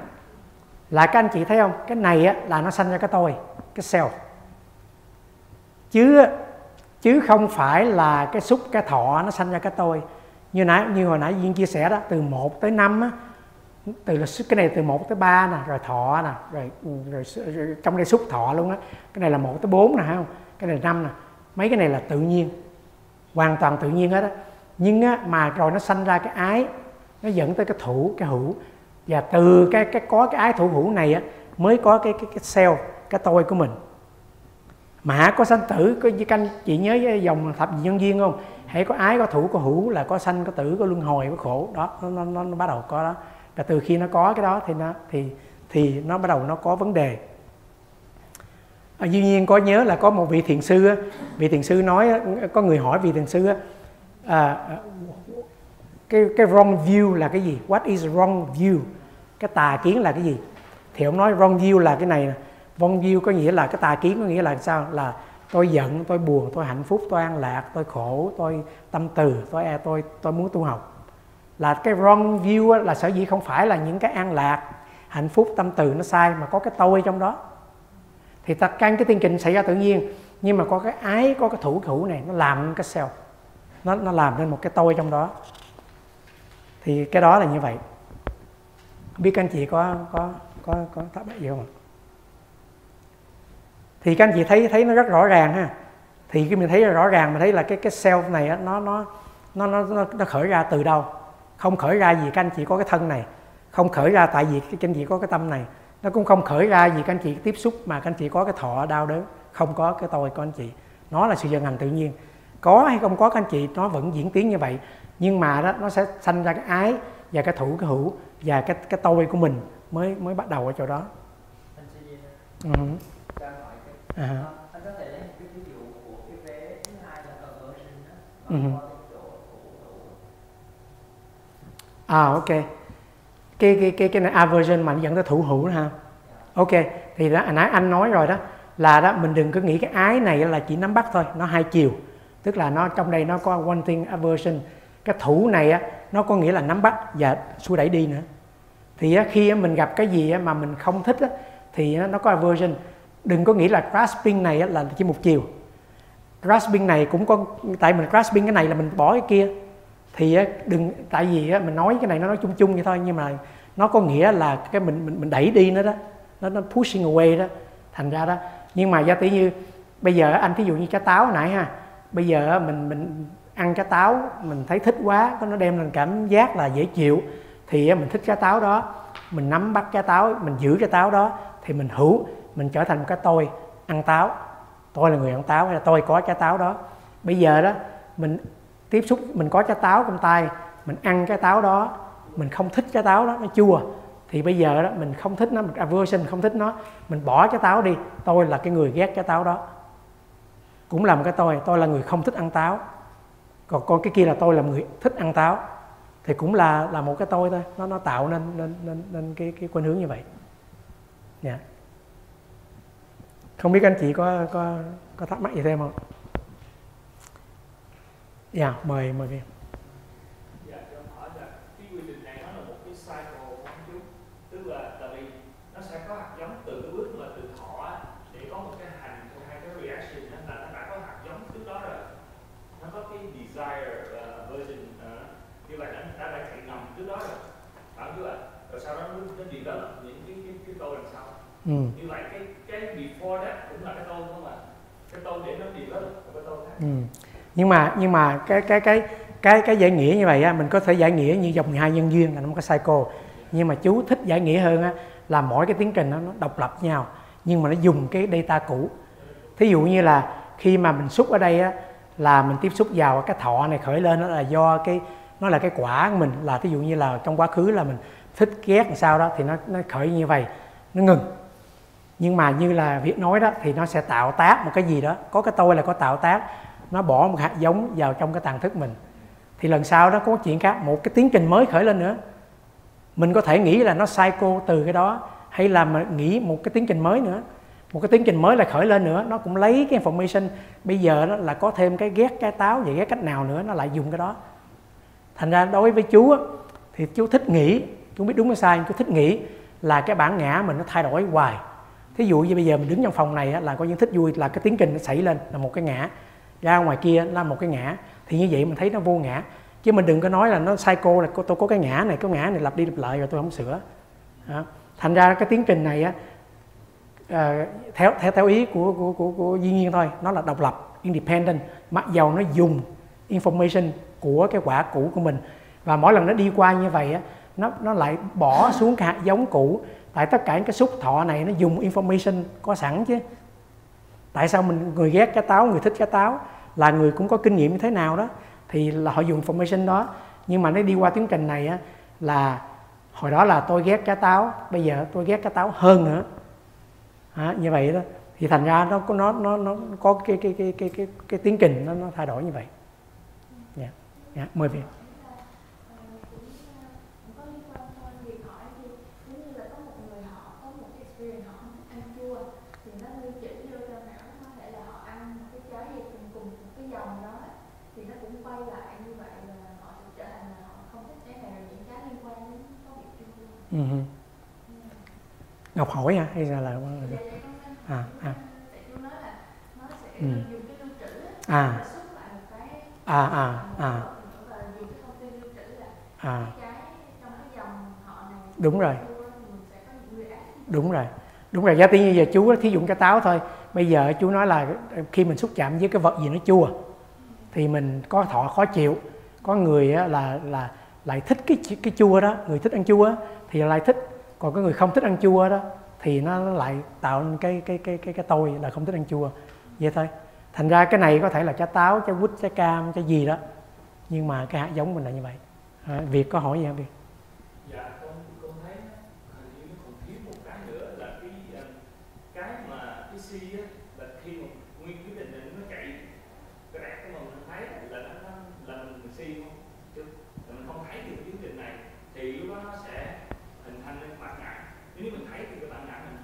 Là các anh chị thấy không? Cái này á, là nó sanh ra cái tôi, cái self. Chứ chứ không phải là cái xúc, cái thọ nó sanh ra cái tôi. Như nãy, như hồi nãy duyên chia sẻ đó, từ 1 tới 5 á từ là cái này từ 1 tới 3 nè rồi thọ nè rồi, ừ, rồi, rồi trong đây xúc thọ luôn á. Cái này là 1 tới 4 nè không? Cái này là 5 nè. Mấy cái này là tự nhiên hoàn toàn tự nhiên hết á. Nhưng á, mà rồi nó sanh ra cái ái nó dẫn tới cái thủ cái hữu. Và từ cái cái có cái ái thủ hữu này á mới có cái cái cái self cái tôi của mình. Mà có sanh tử có như canh chị nhớ cái dòng thập nhân duyên không? Hãy có ái có thủ có hữu là có sanh có tử có luân hồi có khổ. Đó nó, nó, nó, nó bắt đầu có đó và từ khi nó có cái đó thì nó thì thì nó bắt đầu nó có vấn đề. À, duy nhiên có nhớ là có một vị thiền sư vị thiền sư nói có người hỏi vị thiền sư à, cái cái wrong view là cái gì? What is wrong view? Cái tà kiến là cái gì? Thì ông nói wrong view là cái này wrong view có nghĩa là cái tà kiến có nghĩa là sao? Là tôi giận tôi buồn tôi hạnh phúc tôi an lạc tôi khổ tôi tâm từ tôi e tôi tôi muốn tu học là cái wrong view là sở dĩ không phải là những cái an lạc, hạnh phúc, tâm từ nó sai mà có cái tôi trong đó. Thì ta căn cái tiến trình xảy ra tự nhiên, nhưng mà có cái ái, có cái thủ thủ này, nó làm cái self, nó nó làm nên một cái tôi trong đó. Thì cái đó là như vậy. Không biết các anh chị có có có có thắc mắc gì không ạ? Thì các anh chị thấy thấy nó rất rõ ràng ha. Thì khi mình thấy rõ ràng, mình thấy là cái cái self này nó nó nó nó nó khởi ra từ đâu? Không khởi ra gì các anh chị có cái thân này. Không khởi ra tại vì các anh chị có cái tâm này. Nó cũng không khởi ra gì các anh chị tiếp xúc mà các anh chị có cái thọ đau đớn. Không có cái tôi của anh chị. Nó là sự vận hành tự nhiên. Có hay không có các anh chị nó vẫn diễn tiến như vậy. Nhưng mà đó nó sẽ sanh ra cái ái và cái thủ cái hữu và cái cái tôi của mình mới mới bắt đầu ở chỗ đó. Ừ. à. Anh có thể lấy một cái ví dụ của cái vé thứ hai là conversion đó Ừ. bằng qua cái chỗ thủ thủ à ok. Cái cái cái cái này aversion mà nó dẫn tới thủ hữu đó ha. Ok thì đó nãy anh nói rồi đó là đó mình đừng cứ nghĩ cái ái này là chỉ nắm bắt thôi nó hai chiều. Tức là nó trong đây nó có wanting aversion. Cái thủ này á nó có nghĩa là nắm bắt và xua đẩy đi nữa. Thì á, khi á, mình gặp cái gì á, mà mình không thích á, thì á, nó có aversion. Đừng có nghĩ là grasping này á, là chỉ một chiều. Grasping này cũng có tại mình grasping cái này là mình bỏ cái kia thì đừng tại vì á, mình nói cái này nó nói chung chung vậy thôi nhưng mà nó có nghĩa là cái mình mình, mình đẩy đi nó đó nó nó pushing away đó thành ra đó. Nhưng mà do tỷ như bây giờ anh thí dụ như trái táo nãy ha bây giờ mình mình ăn trái táo mình thấy thích quá có nó đem lên cảm giác là dễ chịu thì á, mình thích trái táo đó. Mình nắm bắt trái táo mình giữ trái táo đó thì mình hữu mình trở thành một cái tôi ăn táo. Tôi là người ăn táo hay là tôi có trái táo đó. Bây giờ đó mình tiếp xúc mình có trái táo trong tay mình ăn cái táo đó mình không thích trái táo đó nó chua. Thì bây giờ đó mình không thích nó mình aversion không thích nó mình bỏ trái táo đi. Tôi là cái người ghét trái táo đó. Cũng là một cái tôi tôi là người không thích ăn táo. Còn con cái kia là tôi là người thích ăn táo. Thì cũng là là một cái tôi thôi. Nó nó tạo nên nên nên, nên cái cái khuynh hướng như vậy. Yeah. không biết anh chị có có có thắc mắc gì thêm không? Dạ mời mời em Dạ, cho em hỏi là cái quy trình này nó là một cái cycle của anh chú Tức là tại vì nó sẽ có hạt giống từ cái bước là từ thọ á, để có một cái hành hay cái reaction đó là nó đã có hạt giống trước đó rồi Nó có cái desire uh, version uh, như vậy nó đã đã chạy ngầm trước đó rồi Phải chưa ạ? Rồi sau đó nó, nó develop những cái, cái, cái câu đằng sau ừ. Như vậy cái cái before that cũng là cái câu không ạ? Cái câu để nó develop cái câu khác Ừ nhưng mà nhưng mà cái cái cái cái cái giải nghĩa như vậy á mình có thể giải nghĩa như dòng 12 nhân duyên là nó một cái cycle. Nhưng mà chú thích giải nghĩa hơn á là mỗi cái tiến trình nó, nó độc lập nhau nhưng mà nó dùng cái data cũ. Thí dụ như là khi mà mình xúc ở đây á là mình tiếp xúc vào cái thọ này khởi lên nó là do cái nó là cái quả của mình. Là thí dụ như là trong quá khứ là mình thích ghét làm sao đó thì nó nó khởi như vậy nó ngừng. Nhưng mà như là việc nói đó thì nó sẽ tạo tác một cái gì đó. Có cái tôi là có tạo tác nó bỏ một hạt giống vào trong cái tàn thức mình. Thì lần sau đó có chuyện khác một cái tiến trình mới khởi lên nữa. Mình có thể nghĩ là nó sai cô từ cái đó hay là mà nghĩ một cái tiến trình mới nữa. Một cái tiến trình mới là khởi lên nữa nó cũng lấy cái information. Bây giờ đó là có thêm cái ghét cái táo vậy ghét cách nào nữa nó lại dùng cái đó. Thành ra đối với chú á, thì chú thích nghĩ chú biết đúng hay sai nhưng chú thích nghĩ là cái bản ngã mình nó thay đổi hoài. Thí dụ như bây giờ mình đứng trong phòng này á, là có những thích vui là cái tiến trình nó xảy lên là một cái ngã ra ngoài kia là một cái ngã. Thì như vậy mình thấy nó vô ngã. Chứ mình đừng có nói là nó psycho là tôi có cái ngã này có ngã này lặp đi lặp lại rồi tôi không sửa. Đó. thành ra cái tiến trình này á uh, theo theo theo ý của của của của duy nhiên thôi nó là độc lập independent mặc dầu nó dùng information của cái quả cũ của mình. Và mỗi lần nó đi qua như vậy á nó nó lại bỏ xuống cái hạt giống cũ. Tại tất cả những cái xúc thọ này nó dùng information có sẵn chứ tại sao mình người ghét cá táo người thích cá táo là người cũng có kinh nghiệm như thế nào đó thì là họ dùng information đó nhưng mà nó đi qua tiến trình này á là hồi đó là tôi ghét cá táo bây giờ tôi ghét cá táo hơn nữa à, như vậy đó thì thành ra nó có nó nó nó có cái cái cái cái cái, cái tiến trình nó nó thay đổi như vậy yeah. yeah. mời việc Ừ uh Ngọc hỏi hả? hay là là à à. Ừ. à. À à à. À. Đúng rồi. Đúng rồi. Đúng rồi, giá tí như giờ chú thí dụ cái táo thôi. Bây giờ chú nói là khi mình xúc chạm với cái vật gì nó chua, thì mình có thọ khó chịu. Có người là là lại thích cái cái chua đó người thích ăn chua thì lại thích. Còn có người không thích ăn chua đó thì nó lại tạo nên cái cái cái cái cái tôi là không thích ăn chua. Vậy thôi. Thành ra cái này có thể là trái táo trái quýt trái cam trái gì đó. Nhưng mà cái hạt giống mình là như vậy. À, việc có hỏi gì không việc dạ con con thấy hình như nó còn thiếu một cái nữa là cái ờ, cái mà cái si á là khi mà nguyên cái tình hình nó chạy cái rạc của mình thấy là nó, nó là mình si không chứ là mình không thấy được cái tiến trình này thì lúc đó nó sẽ hình thành nên bản ngã nếu mình thấy thì cái bản ngã mình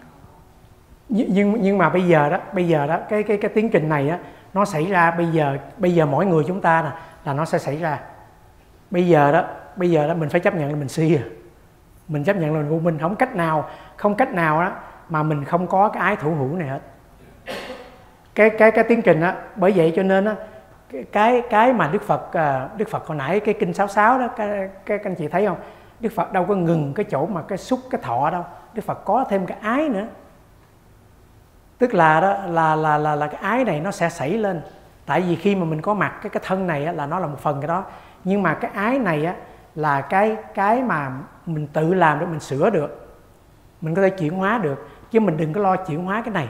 nhưng nhưng mà bây giờ đó bây giờ đó cái cái cái tiến trình này á nó xảy ra bây giờ bây giờ mỗi người chúng ta nè là nó sẽ xảy ra. Bây giờ đó bây giờ đó mình phải chấp nhận là mình si à. Mình chấp nhận là mình vô minh không cách nào không cách nào đó mà mình không có cái ái thủ hữu này hết. Cái cái cái tiến trình đó bởi vậy cho nên á cái cái mà Đức Phật à, Đức Phật hồi nãy cái kinh 66 đó cái, cái anh chị thấy không? Đức Phật đâu có ngừng cái chỗ mà cái xúc cái thọ đâu. Đức Phật có thêm cái ái nữa tức là đó là là là là cái ái này nó sẽ xảy lên. Tại vì khi mà mình có mặt cái cái thân này á, là nó là một phần cái đó. Nhưng mà cái ái này á, là cái cái mà mình tự làm để mình sửa được. Mình có thể chuyển hóa được. Chứ mình đừng có lo chuyển hóa cái này.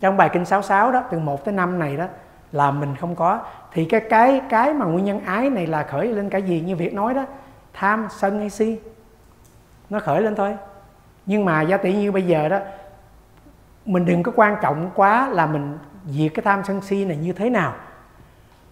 Trong bài kinh 66 đó từ 1 tới 5 này đó là mình không có. Thì cái cái cái mà nguyên nhân ái này là khởi lên cái gì như việc nói đó tham sân hay si nó khởi lên thôi. Nhưng mà giá tỷ như bây giờ đó mình đừng có quan trọng quá là mình diệt cái tham sân si này như thế nào.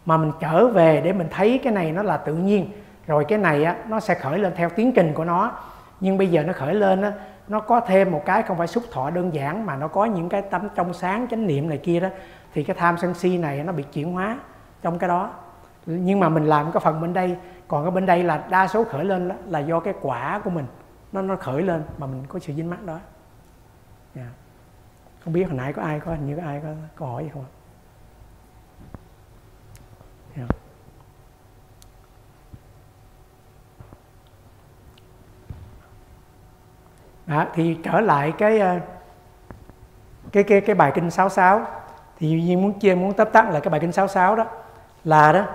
Mà mình trở về để mình thấy cái này nó là tự nhiên. Rồi cái này á, nó sẽ khởi lên theo tiến trình của nó. Nhưng bây giờ nó khởi lên á, nó có thêm một cái không phải xúc thọ đơn giản mà nó có những cái tấm trong sáng chánh niệm này kia đó thì cái tham sân si này nó bị chuyển hóa trong cái đó. Nhưng mà mình làm cái phần bên đây. Còn cái bên đây là đa số khởi lên là, do cái quả của mình. Nó nó khởi lên mà mình có sự dính mắc đó không biết hồi nãy có ai có hình như có ai có câu hỏi gì không yeah. Dạ. Đó, thì trở lại cái ờ, cái cái cái bài kinh 66 thì dĩ nhiên muốn chia muốn tóm tắt lại cái bài kinh 66 đó là đó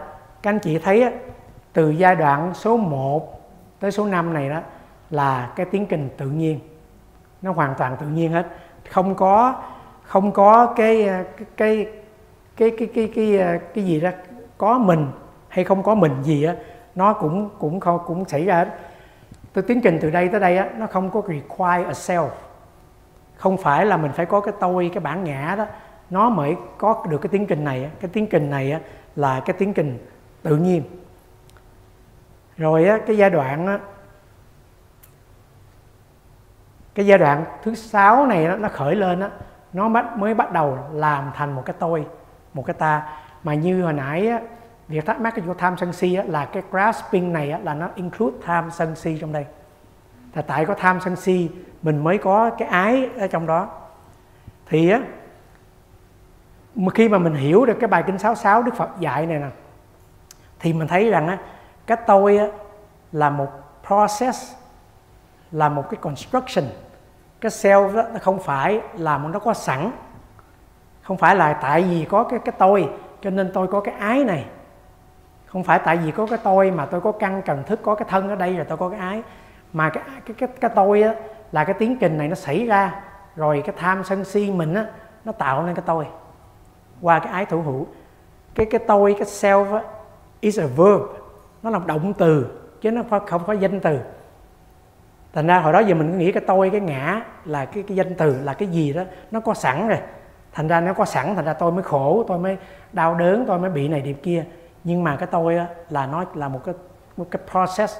các anh chị thấy á, từ giai đoạn số 1 tới số 5 này đó là cái tiến trình tự nhiên nó hoàn toàn tự nhiên hết không có không có cái ờ, cái cái cái cái cái cái, cái gì đó có mình hay không có mình gì á nó cũng cũng không cũng xảy ra hết. Tôi tiến trình từ đây tới đây á nó không có require a self. Không phải là mình phải có cái tôi cái bản ngã đó. Nó mới có được cái tiến trình này cái tiến trình này á, là cái tiến trình tự nhiên. Rồi á, cái giai đoạn á, cái giai đoạn thứ sáu này đó, nó khởi lên á, nó bắt mới bắt đầu làm thành một cái tôi một cái ta. Mà như hồi nãy á, việc thắc mắc cái chỗ tham sân si á, là cái grasping này á, là nó include tham sân si trong đây. Là tại có tham sân si mình mới có cái ái ở trong đó. Thì á khi mà mình hiểu được cái bài kinh 66 Đức Phật dạy này nè thì mình thấy rằng á cái tôi á, là một process là một cái construction cái self đó nó không phải là một nó có sẵn. Không phải là tại vì có cái cái tôi cho nên tôi có cái ái này. Không phải tại vì có cái tôi mà tôi có căn cần thức có cái thân ở đây rồi tôi có cái ái. Mà cái cái cái, cái tôi á, là cái tiến trình này nó xảy ra rồi cái tham sân si mình á, nó tạo nên cái tôi. Qua cái ái thủ hữu. Cái cái tôi cái self á, is a verb. Nó là động từ chứ nó không, phải danh từ thành ra hồi đó giờ mình nghĩ cái tôi cái ngã là cái cái danh từ là cái gì đó nó có sẵn rồi. Thành ra nó có sẵn thành ra tôi mới khổ tôi mới đau đớn tôi mới bị này điệp kia. Nhưng mà cái tôi á, là nó là một cái một cái process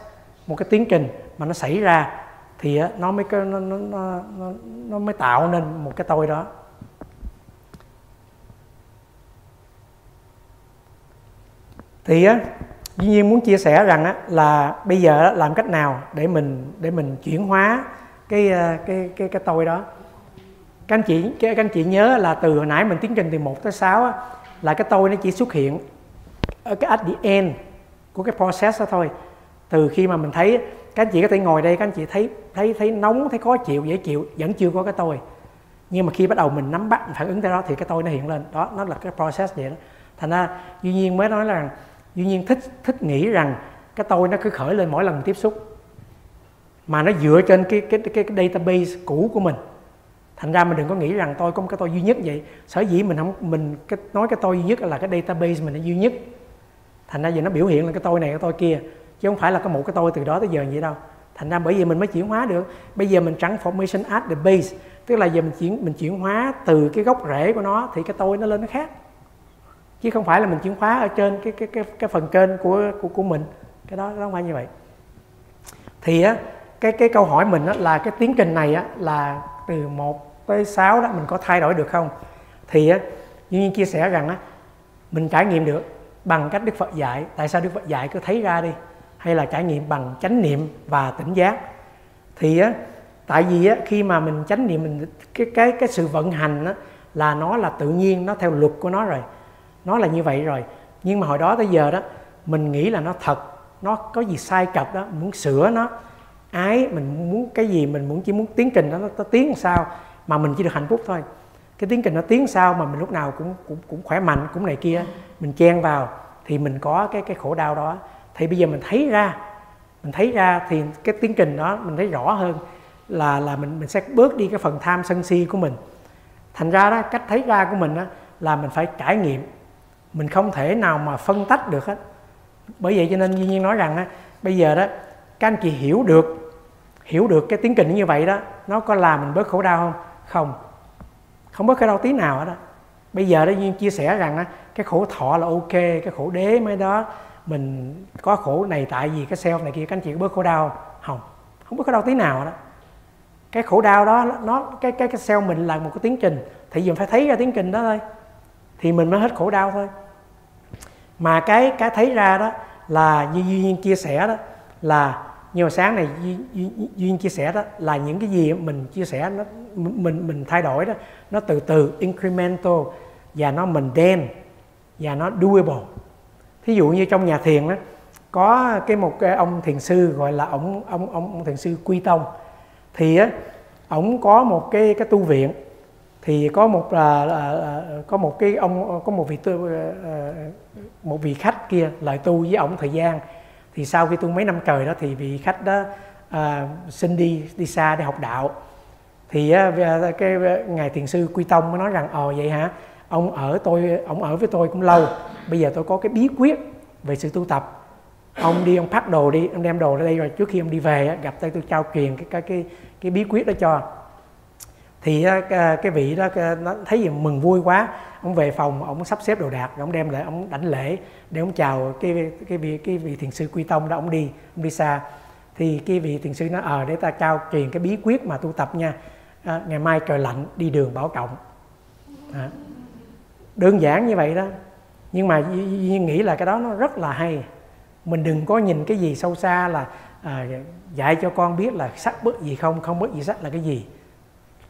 một cái tiến trình mà nó xảy ra thì á, nó mới nó, nó, nó, nó, nó mới tạo nên một cái tôi đó. Thì á Duy nhiên muốn chia sẻ rằng á, là bây giờ làm cách nào để mình để mình chuyển hóa cái ờ, cái cái cái tôi đó? Các anh chị các anh chị nhớ là từ hồi nãy mình tiến trình từ 1 tới 6 á, là cái tôi nó chỉ xuất hiện ở cái at the end của cái process đó thôi. Từ khi mà mình thấy các anh chị có thể ngồi đây các anh chị thấy thấy thấy nóng thấy khó chịu dễ chịu vẫn chưa có cái tôi. Nhưng mà khi bắt đầu mình nắm bắt phản ứng tới đó thì cái tôi nó hiện lên. Đó nó là cái process vậy đó. Thành ra duy nhiên mới nói là duy nhiên thích thích nghĩ rằng cái tôi nó cứ khởi lên mỗi lần tiếp xúc. Mà nó dựa trên cái cái cái, cái database cũ của mình. Thành ra mình đừng có nghĩ rằng tôi có một cái tôi duy nhất vậy. Sở dĩ mình không mình cái nói cái tôi duy nhất là cái database mình là duy nhất. Thành ra giờ nó biểu hiện là cái tôi này cái tôi kia. Chứ không phải là có một cái tôi từ đó tới giờ vậy đâu. Thành ra bởi vì mình mới chuyển hóa được. Bây giờ mình transformation at the base. Tức là giờ mình chuyển mình chuyển hóa từ cái gốc rễ của nó thì cái tôi nó lên nó khác chứ không phải là mình chuyển khóa ở trên cái cái cái cái phần trên của của của mình. Cái đó nó không phải như vậy. Thì á cái cái câu hỏi mình á, là cái tiến trình này á, là từ 1 tới 6 đó mình có thay đổi được không? Thì á như nhiên chia sẻ rằng á mình trải nghiệm được bằng cách Đức Phật dạy. Tại sao Đức Phật dạy? Cứ thấy ra đi. Hay là trải nghiệm bằng chánh niệm và tỉnh giác. Thì á tại vì á khi mà mình chánh niệm mình cái cái cái sự vận hành á là nó là tự nhiên nó theo luật của nó rồi nó là như vậy rồi. Nhưng mà hồi đó tới giờ đó mình nghĩ là nó thật. Nó có gì sai cập đó muốn sửa nó. Ái mình muốn cái gì mình muốn chỉ muốn tiến trình đó nó, nó tiến sao mà mình chỉ được hạnh phúc thôi. Cái tiến trình nó tiến sao mà mình lúc nào cũng cũng cũng khỏe mạnh cũng này kia mình chen vào thì mình có cái cái khổ đau đó. Thì bây giờ mình thấy ra mình thấy ra thì cái tiến trình đó mình thấy rõ hơn là là mình mình sẽ bớt đi cái phần tham sân si của mình. Thành ra đó cách thấy ra của mình đó là mình phải trải nghiệm mình không thể nào mà phân tách được hết. Bởi vậy cho nên duy nhiên nói rằng á, bây giờ đó các anh chị hiểu được hiểu được cái tiến trình như vậy đó nó có làm mình bớt khổ đau không? Không. Không bớt khổ đau tí nào hết đó bây giờ đó duyên chia sẻ rằng á, cái khổ thọ là ok cái khổ đế mới đó mình có khổ này tại vì cái self này kia các anh chị có bớt khổ đau không? Không. Không bớt khổ đau tí nào đó cái khổ đau đó nó cái cái cái self mình là một cái tiến trình thì mình phải thấy ra tiến trình đó thôi thì mình mới hết khổ đau thôi. Mà cái cái thấy ra đó là như duy nhiên chia sẻ đó là như mà sáng này duy, duy, chia sẻ đó là những cái gì mình chia sẻ nó mình mình thay đổi đó nó từ từ incremental và nó mình đen và nó doable. Thí dụ như trong nhà thiền đó có cái một cái ông thiền sư gọi là ông ông ông, ông thiền sư quy tông thì á ổng có một cái cái tu viện thì có một là, là, là có một cái ông có một vị tư, ờ, ờ, một vị khách kia lại tu với ông thời gian. Thì sau khi tu mấy năm trời đó thì vị khách đó à, xin đi đi xa để học đạo. Thì cái ngài thiền sư quy tông mới nói rằng ồ vậy hả? Ông ở tôi ông ở với tôi cũng lâu. Bây giờ tôi có cái bí quyết về sự tu tập. Ông đi ông phát đồ đi ông đem đồ ra đây rồi trước khi ông đi về gặp tay tôi trao truyền cái cái cái cái bí quyết đó cho thì ờ, cái vị đó nó thấy gì mừng vui quá ông về phòng ông sắp xếp đồ đạc ông đem lại ông đảnh lễ để ông chào cái cái vị cái vị thiền sư quy tông đó ông đi ông đi xa. Thì cái vị thiền sư nó ờ à, để ta trao truyền cái bí quyết mà tu tập nha. À, ngày mai trời lạnh đi đường bảo trọng. À, đơn giản như vậy đó. Nhưng mà Duy nghĩ là cái đó nó rất là hay. Mình đừng có nhìn cái gì sâu xa là à, dạy cho con biết là sắc bất gì không không bất gì sắc là cái gì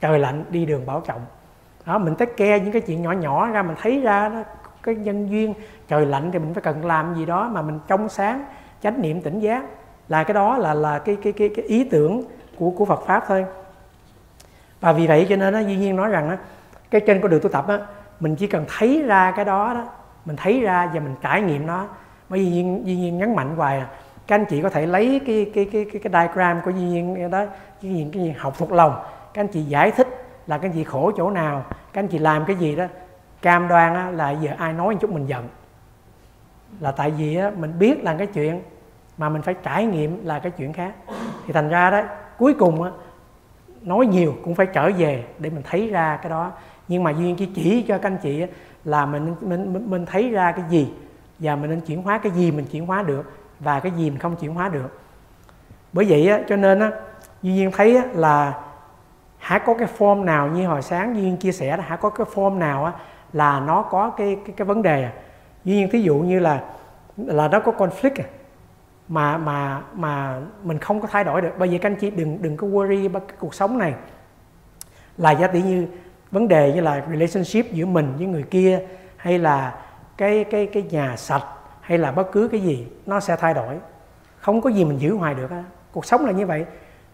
trời lạnh đi đường bảo trọng. Đó mình take care những cái chuyện nhỏ nhỏ ra mình thấy ra đó cái nhân duyên. Trời lạnh thì mình phải cần làm gì đó mà mình trong sáng chánh niệm tỉnh giác. Là cái đó là là cái cái cái, cái ý tưởng của của Phật pháp thôi. Và vì vậy cho nên nó duy nhiên nói rằng á cái trên con đường tu tập á mình chỉ cần thấy ra cái đó đó mình thấy ra và mình trải nghiệm nó. Bởi vì duy nhiên, duy nhiên nhấn mạnh hoài à các anh chị có thể lấy cái cái cái cái, cái diagram của duy nhiên đó duy nhiên cái gì học thuộc lòng các anh chị giải thích là các anh chị khổ chỗ nào các anh chị làm cái gì đó. Cam đoan á, là giờ ai nói một chút mình giận. Là tại vì á, mình biết là cái chuyện mà mình phải trải nghiệm là cái chuyện khác. Thì thành ra đó cuối cùng á, nói nhiều cũng phải trở về để mình thấy ra cái đó. Nhưng mà duyên chỉ chỉ cho các anh chị á, là mình mình mình, mình thấy ra cái gì và mình nên chuyển hóa cái gì mình chuyển hóa được và cái gì mình không chuyển hóa được. Bởi vậy á, cho nên á, duy nhiên thấy á, là hãy có cái form nào như hồi sáng duyên chia sẻ đó hãy có cái form nào á, là nó có cái cái, cái vấn đề à. duy nhiên thí dụ như là là nó có conflict à, mà mà mà mình không có thay đổi được. Bây giờ các anh chị đừng đừng có worry cái cuộc sống này. Là giả tỷ như vấn đề như là relationship giữa mình với người kia hay là cái cái cái nhà sạch hay là bất cứ cái gì nó sẽ thay đổi. Không có gì mình giữ hoài được á. Cuộc sống là như vậy.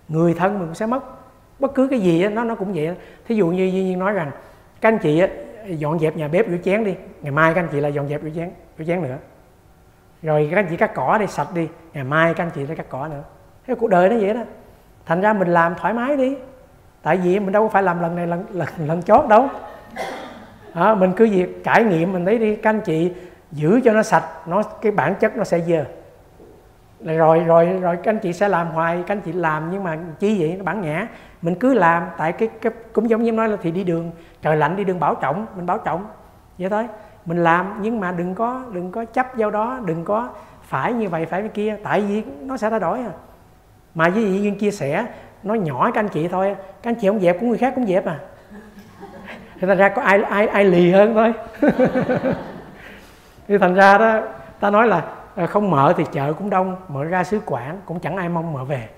Người thân mình cũng sẽ mất bất cứ cái gì nó nó cũng vậy thí dụ như duy nhiên nói rằng các anh chị dọn dẹp nhà bếp rửa chén đi ngày mai các anh chị lại dọn dẹp rửa chén rửa chén nữa. Rồi các anh chị cắt cỏ đi sạch đi ngày mai các anh chị lại cắt cỏ nữa. Thế cuộc đời nó vậy đó. Thành ra mình làm thoải mái đi. Tại vì mình đâu có phải làm lần này lần lần lần chót đâu. À, mình cứ việc trải nghiệm mình thấy đi các anh chị giữ cho nó sạch nó cái bản chất nó sẽ dơ rồi rồi rồi các anh chị sẽ làm hoài, các anh chị làm nhưng mà chi vậy, nó bản ngã. Mình cứ làm, tại cái cái, cũng giống như nói là thì đi đường, trời lạnh đi đường bảo trọng, mình bảo trọng, vậy thôi. Mình làm nhưng mà đừng có đừng có chấp vào đó, đừng có phải như vậy, phải như kia, tại vì nó sẽ thay đổi à. Mà với vị duyên chia sẻ, nó nhỏ các anh chị thôi, các anh chị không dẹp của người khác cũng dẹp à. Thì thành ra có ai ai ai lì hơn thôi. Thì thành ra đó, ta nói là À, không mở thì chợ cũng đông mở ra xứ quảng cũng chẳng ai mong mở về.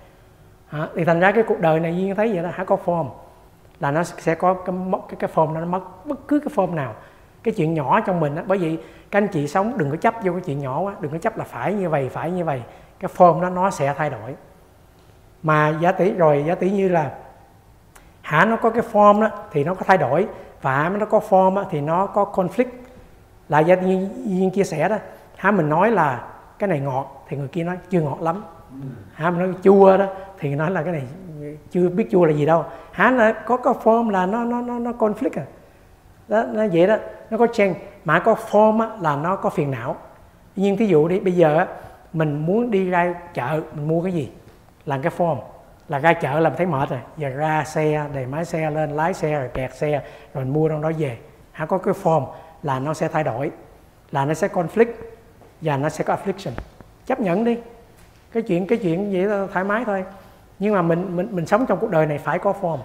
Hả? thì thành ra cái cuộc đời này duyên thấy vậy đó hả có form. Là nó sẽ có cái cái, cái form đó nó mất bất cứ cái form nào. Cái chuyện nhỏ trong mình á bởi vì các anh chị sống đừng có chấp vô cái chuyện nhỏ quá đừng có chấp là phải như vậy phải như vậy. Cái form đó nó sẽ thay đổi. Mà giá tỷ rồi giá tỷ như là hả nó có cái form đó thì nó có thay đổi. Và nó có form đó, thì nó có conflict. Là giá như duyên chia sẻ đó hả mình nói là cái này ngọt thì người kia nói chưa ngọt lắm. Hả mình nói chua đó thì nói là cái này chưa biết chua là gì đâu. Hả là có có form là nó nó nó nó conflict à. Đó nó vậy đó nó có chen mà có form á, là nó có phiền não. Nhưng thí dụ đi bây giờ á, mình muốn đi ra chợ mình mua cái gì? Là cái form. Là ra chợ là mình thấy mệt rồi. Giờ ra xe để máy xe lên lái xe rồi kẹt xe rồi mình mua trong đó về. Hả có cái form là nó sẽ thay đổi là nó sẽ conflict và nó sẽ có affliction. Chấp nhận đi. Cái chuyện cái chuyện vậy là thoải mái thôi. Nhưng mà mình mình mình sống trong cuộc đời này phải có form.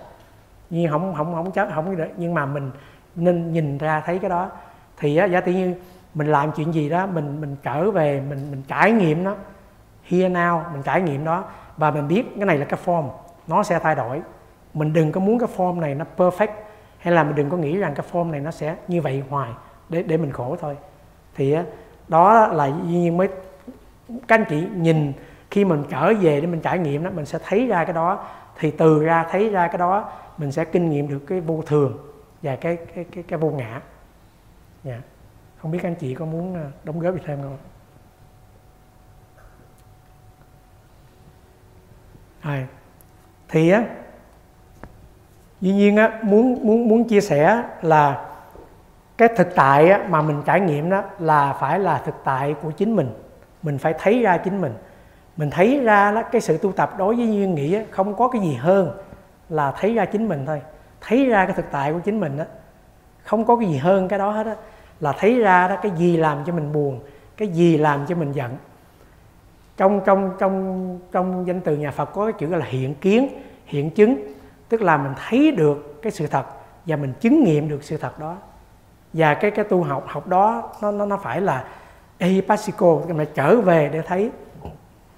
Nhưng không không không chết không nhưng mà mình nên nhìn ra thấy cái đó. Thì á, giả tỷ như mình làm chuyện gì đó, mình mình trở về, mình mình trải nghiệm nó. Here now, mình trải nghiệm đó. Và mình biết cái này là cái form. Nó sẽ thay đổi. Mình đừng có muốn cái form này nó perfect. Hay là mình đừng có nghĩ rằng cái form này nó sẽ như vậy hoài. Để để mình khổ thôi. Thì đó là duy nhiên mới các anh chị nhìn khi mình trở về để mình trải nghiệm đó mình sẽ thấy ra cái đó. Thì từ ra thấy ra cái đó mình sẽ kinh nghiệm được cái vô thường và cái cái cái, cái vô ngã. Dạ. không biết các anh chị có muốn ờ, đóng góp gì thêm không? À, thì á duy nhiên á muốn muốn muốn chia sẻ là cái thực tại á, mà mình trải nghiệm đó là phải là thực tại của chính mình. Mình phải thấy ra chính mình. Mình thấy ra đó, cái sự tu tập đối với duyên nghĩ á, không có cái gì hơn là thấy ra chính mình thôi. Thấy ra cái thực tại của chính mình đó không có cái gì hơn cái đó hết á. Là thấy ra đó cái gì làm cho mình buồn cái gì làm cho mình giận. Trong trong trong trong danh từ nhà Phật có cái chữ là hiện kiến hiện chứng. Tức là mình thấy được cái sự thật và mình chứng nghiệm được sự thật đó và cái cái tu học học đó nó nó nó phải là ehipassiko mà trở về để thấy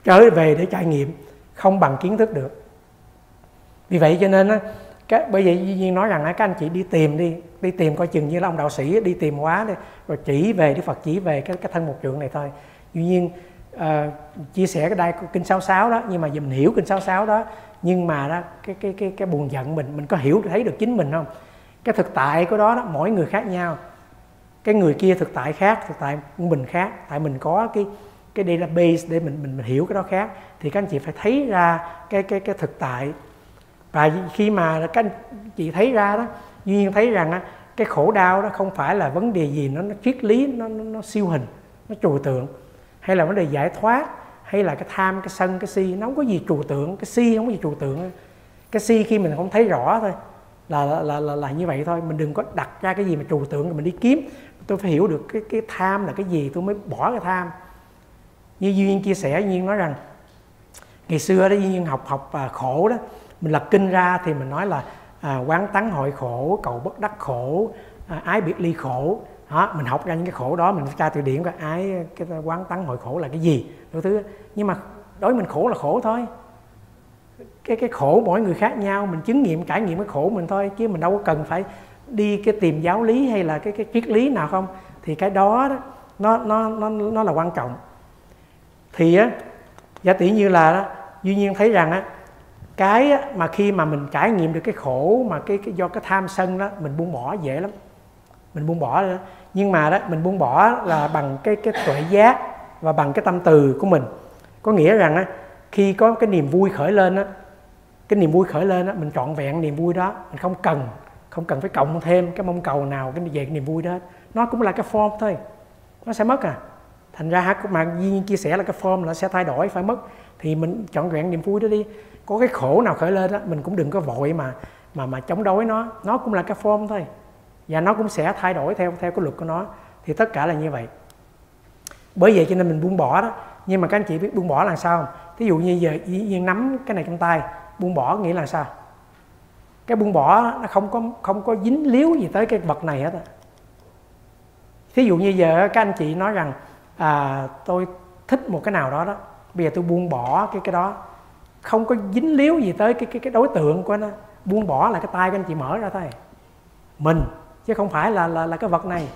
trở về để trải nghiệm không bằng kiến thức được. Vì vậy cho nên á cái bởi vậy duy nhiên nói rằng các anh chị đi tìm đi đi tìm coi chừng như là ông đạo sĩ đi tìm quá đi rồi chỉ về đức phật chỉ về cái cái thân một trượng này thôi. Duy nhiên uh, chia sẻ cái đai kinh 66 đó nhưng mà dùm mình hiểu kinh 66 đó nhưng mà đó cái cái cái cái buồn giận mình mình có hiểu thấy được chính mình không? Cái thực tại của đó đó mỗi người khác nhau. Cái người kia thực tại khác thực tại của mình khác. Tại mình có cái cái database để mình mình, mình hiểu cái đó khác. Thì các anh chị phải thấy ra cái cái cái thực tại. Và khi mà các anh chị thấy ra đó duy nhiên thấy rằng á, cái khổ đau đó không phải là vấn đề gì nó, nó triết lý nó, nó, nó siêu hình nó trừu tượng hay là vấn đề giải thoát hay là cái tham cái sân cái si. Nó không có gì trừu tượng cái si không có gì trừu tượng. Cái si khi mình không thấy rõ thôi là là, là là là như vậy thôi. Mình đừng có đặt ra cái gì mà trừu tượng rồi mình đi kiếm. Tôi phải hiểu được cái cái tham là cái gì tôi mới bỏ cái tham. Như duyên chia sẻ duyên nói rằng ngày xưa đó duyên học học à, khổ đó. Mình lật kinh ra thì mình nói là à, quán tắng hội khổ cầu bất đắc khổ à, ái biệt ly khổ. Đó, mình học ra những cái khổ đó mình tra từ điển coi ái cái quán tắng hội khổ là cái gì đôi thứ. Nhưng mà đối với mình khổ là khổ thôi cái cái khổ mỗi người khác nhau mình chứng nghiệm trải nghiệm cái khổ mình thôi chứ mình đâu có cần phải đi cái tìm giáo lý hay là cái cái triết lý nào không. Thì cái đó, đó nó nó nó nó là quan trọng. Thì á giả tỷ như là đó, duy nhiên thấy rằng á cái mà khi mà mình trải nghiệm được cái khổ mà cái, cái do cái tham sân đó mình buông bỏ dễ lắm. Mình buông bỏ đó. nhưng mà đó mình buông bỏ là bằng cái cái tuệ giác và bằng cái tâm từ của mình. Có nghĩa rằng á khi có cái niềm vui khởi lên á cái niềm vui khởi lên á, mình trọn vẹn niềm vui đó. Mình không cần không cần phải cộng thêm cái mong cầu nào, cái về cái niềm vui đó. Nó cũng là cái form thôi. Nó sẽ mất à. Thành ra mà Duy Nhiên chia sẻ là cái form nó sẽ thay đổi, phải mất. Thì mình chọn vẹn niềm vui đó đi. Có cái khổ nào khởi lên đó mình cũng đừng có vội mà mà mà chống đối nó. Nó cũng là cái form thôi. Và nó cũng sẽ thay đổi theo theo cái luật của nó. Thì tất cả là như vậy. Bởi vậy cho nên mình buông bỏ đó. Nhưng mà các anh chị biết buông bỏ là sao không? Ví dụ như giờ dĩ Nhiên nắm cái này trong tay buông bỏ nghĩa là sao? Cái buông bỏ nó không có không có dính líu gì tới cái vật này hết á. Thí dụ như giờ các anh chị nói rằng à, tôi thích một cái nào đó đó bây giờ tôi buông bỏ cái cái đó không có dính líu gì tới cái cái cái đối tượng của nó buông bỏ là cái tay của anh chị mở ra thôi. Mình chứ không phải là là là cái vật này.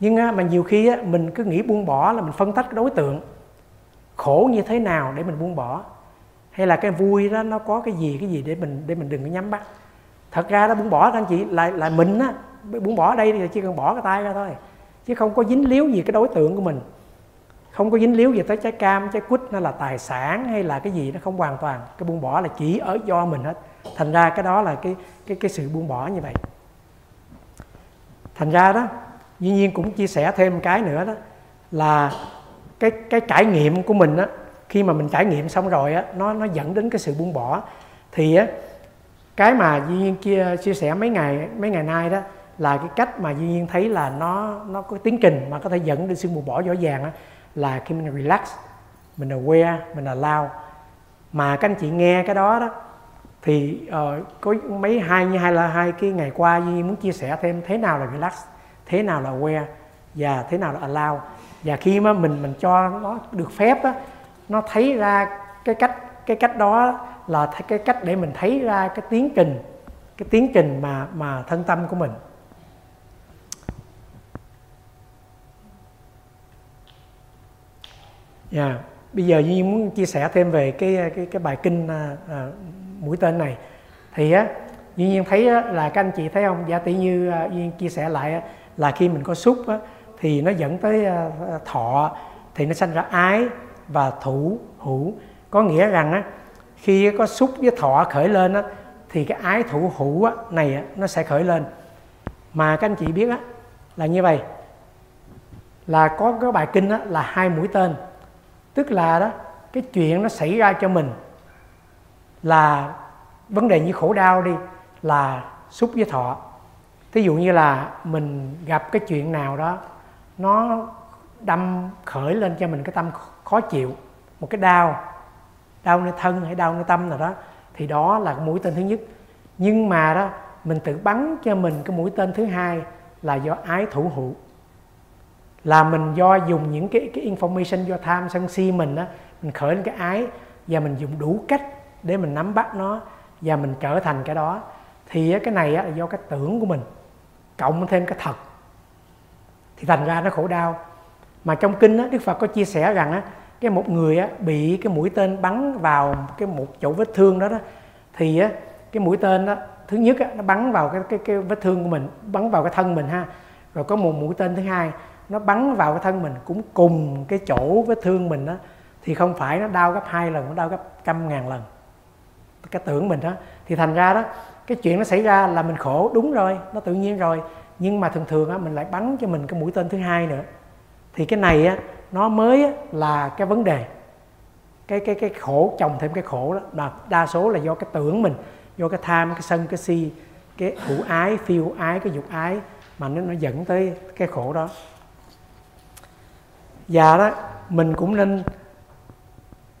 Nhưng mà nhiều khi mình cứ nghĩ buông bỏ là mình phân tách cái đối tượng. Khổ như thế nào để mình buông bỏ? Hay là cái vui đó, nó có cái gì cái gì để mình để mình đừng có nhắm bắt thật ra đó, buông bỏ các anh chị là là mình á buông bỏ ở đây thì chỉ cần bỏ cái tay ra thôi. Chứ không có dính líu gì cái đối tượng của mình. Không có dính líu gì tới trái cam, trái quýt, nó là tài sản hay là cái gì, nó không hoàn toàn. Cái buông bỏ là chỉ ở do mình hết. Thành ra cái đó là cái cái cái sự buông bỏ như vậy. Thành ra đó dĩ nhiên cũng chia sẻ thêm một cái nữa đó, là cái cái trải nghiệm của mình á khi mà mình trải nghiệm xong rồi á nó nó dẫn đến cái sự buông bỏ. Thì á cái mà duy nhiên chia chia sẻ mấy ngày mấy ngày nay đó là cái cách mà duy nhiên thấy là nó nó có tiến trình mà có thể dẫn đến sự buông bỏ rõ ràng á là khi mình relax mình aware mình là lao mà các anh chị nghe cái đó đó thì uh, có mấy hai như hai là hai cái ngày qua Duy muốn chia sẻ thêm thế nào là relax thế nào là aware và thế nào là allow. Và khi mà mình mình cho nó được phép á, nó thấy ra cái cách cái cách đó là cái cách để mình thấy ra cái tiến trình cái tiến trình mà mà thân tâm của mình. Yeah. Bây giờ Duy muốn chia sẻ thêm về cái cái cái bài kinh à, à, mũi tên này. Thì á Duy Nhiên thấy á, là các anh chị thấy không? Giả tỷ như à, Duy Nhiên chia sẻ lại á, là khi mình có xúc á, thì nó dẫn tới à, thọ thì nó sanh ra ái và thủ hữu. Có nghĩa rằng á, khi có xúc với thọ khởi lên á, thì cái ái thủ hữu á, này á, nó sẽ khởi lên. Mà các anh chị biết á, là như vậy. Là có cái bài kinh á, là hai mũi tên. Tức là đó cái chuyện nó xảy ra cho mình là vấn đề như khổ đau đi là xúc với thọ. Thí dụ như là mình gặp cái chuyện nào đó nó đâm khởi lên cho mình cái tâm khó chịu một cái đau đau nơi thân hay đau nơi tâm nào đó thì đó là mũi tên thứ nhất. Nhưng mà đó mình tự bắn cho mình cái mũi tên thứ hai là do ái thủ hữu là mình do dùng những cái cái information do tham sân si mình á mình khởi lên cái ái và mình dùng đủ cách để mình nắm bắt nó và mình trở thành cái đó. Thì cái này á, là do cái tưởng của mình cộng thêm cái thật. Thì thành ra nó khổ đau mà trong kinh á, Đức Phật có chia sẻ rằng á, cái một người á, bị cái mũi tên bắn vào cái một chỗ vết thương đó đó thì á, cái mũi tên đó thứ nhất á, nó bắn vào cái, cái cái vết thương của mình bắn vào cái thân mình ha. Rồi có một mũi tên thứ hai nó bắn vào cái thân mình cũng cùng cái chỗ vết thương mình đó thì không phải nó đau gấp hai lần nó đau gấp trăm ngàn lần. Cái tưởng mình đó. Thì thành ra đó cái chuyện nó xảy ra là mình khổ đúng rồi nó tự nhiên rồi. Nhưng mà thường thường á, mình lại bắn cho mình cái mũi tên thứ hai nữa thì cái này á, nó mới á, là cái vấn đề. Cái cái cái khổ chồng thêm cái khổ đó. Là đa số là do cái tưởng mình do cái tham cái sân cái si cái hữu ái phiêu ái cái dục ái mà nó nó dẫn tới cái khổ đó. Và đó mình cũng nên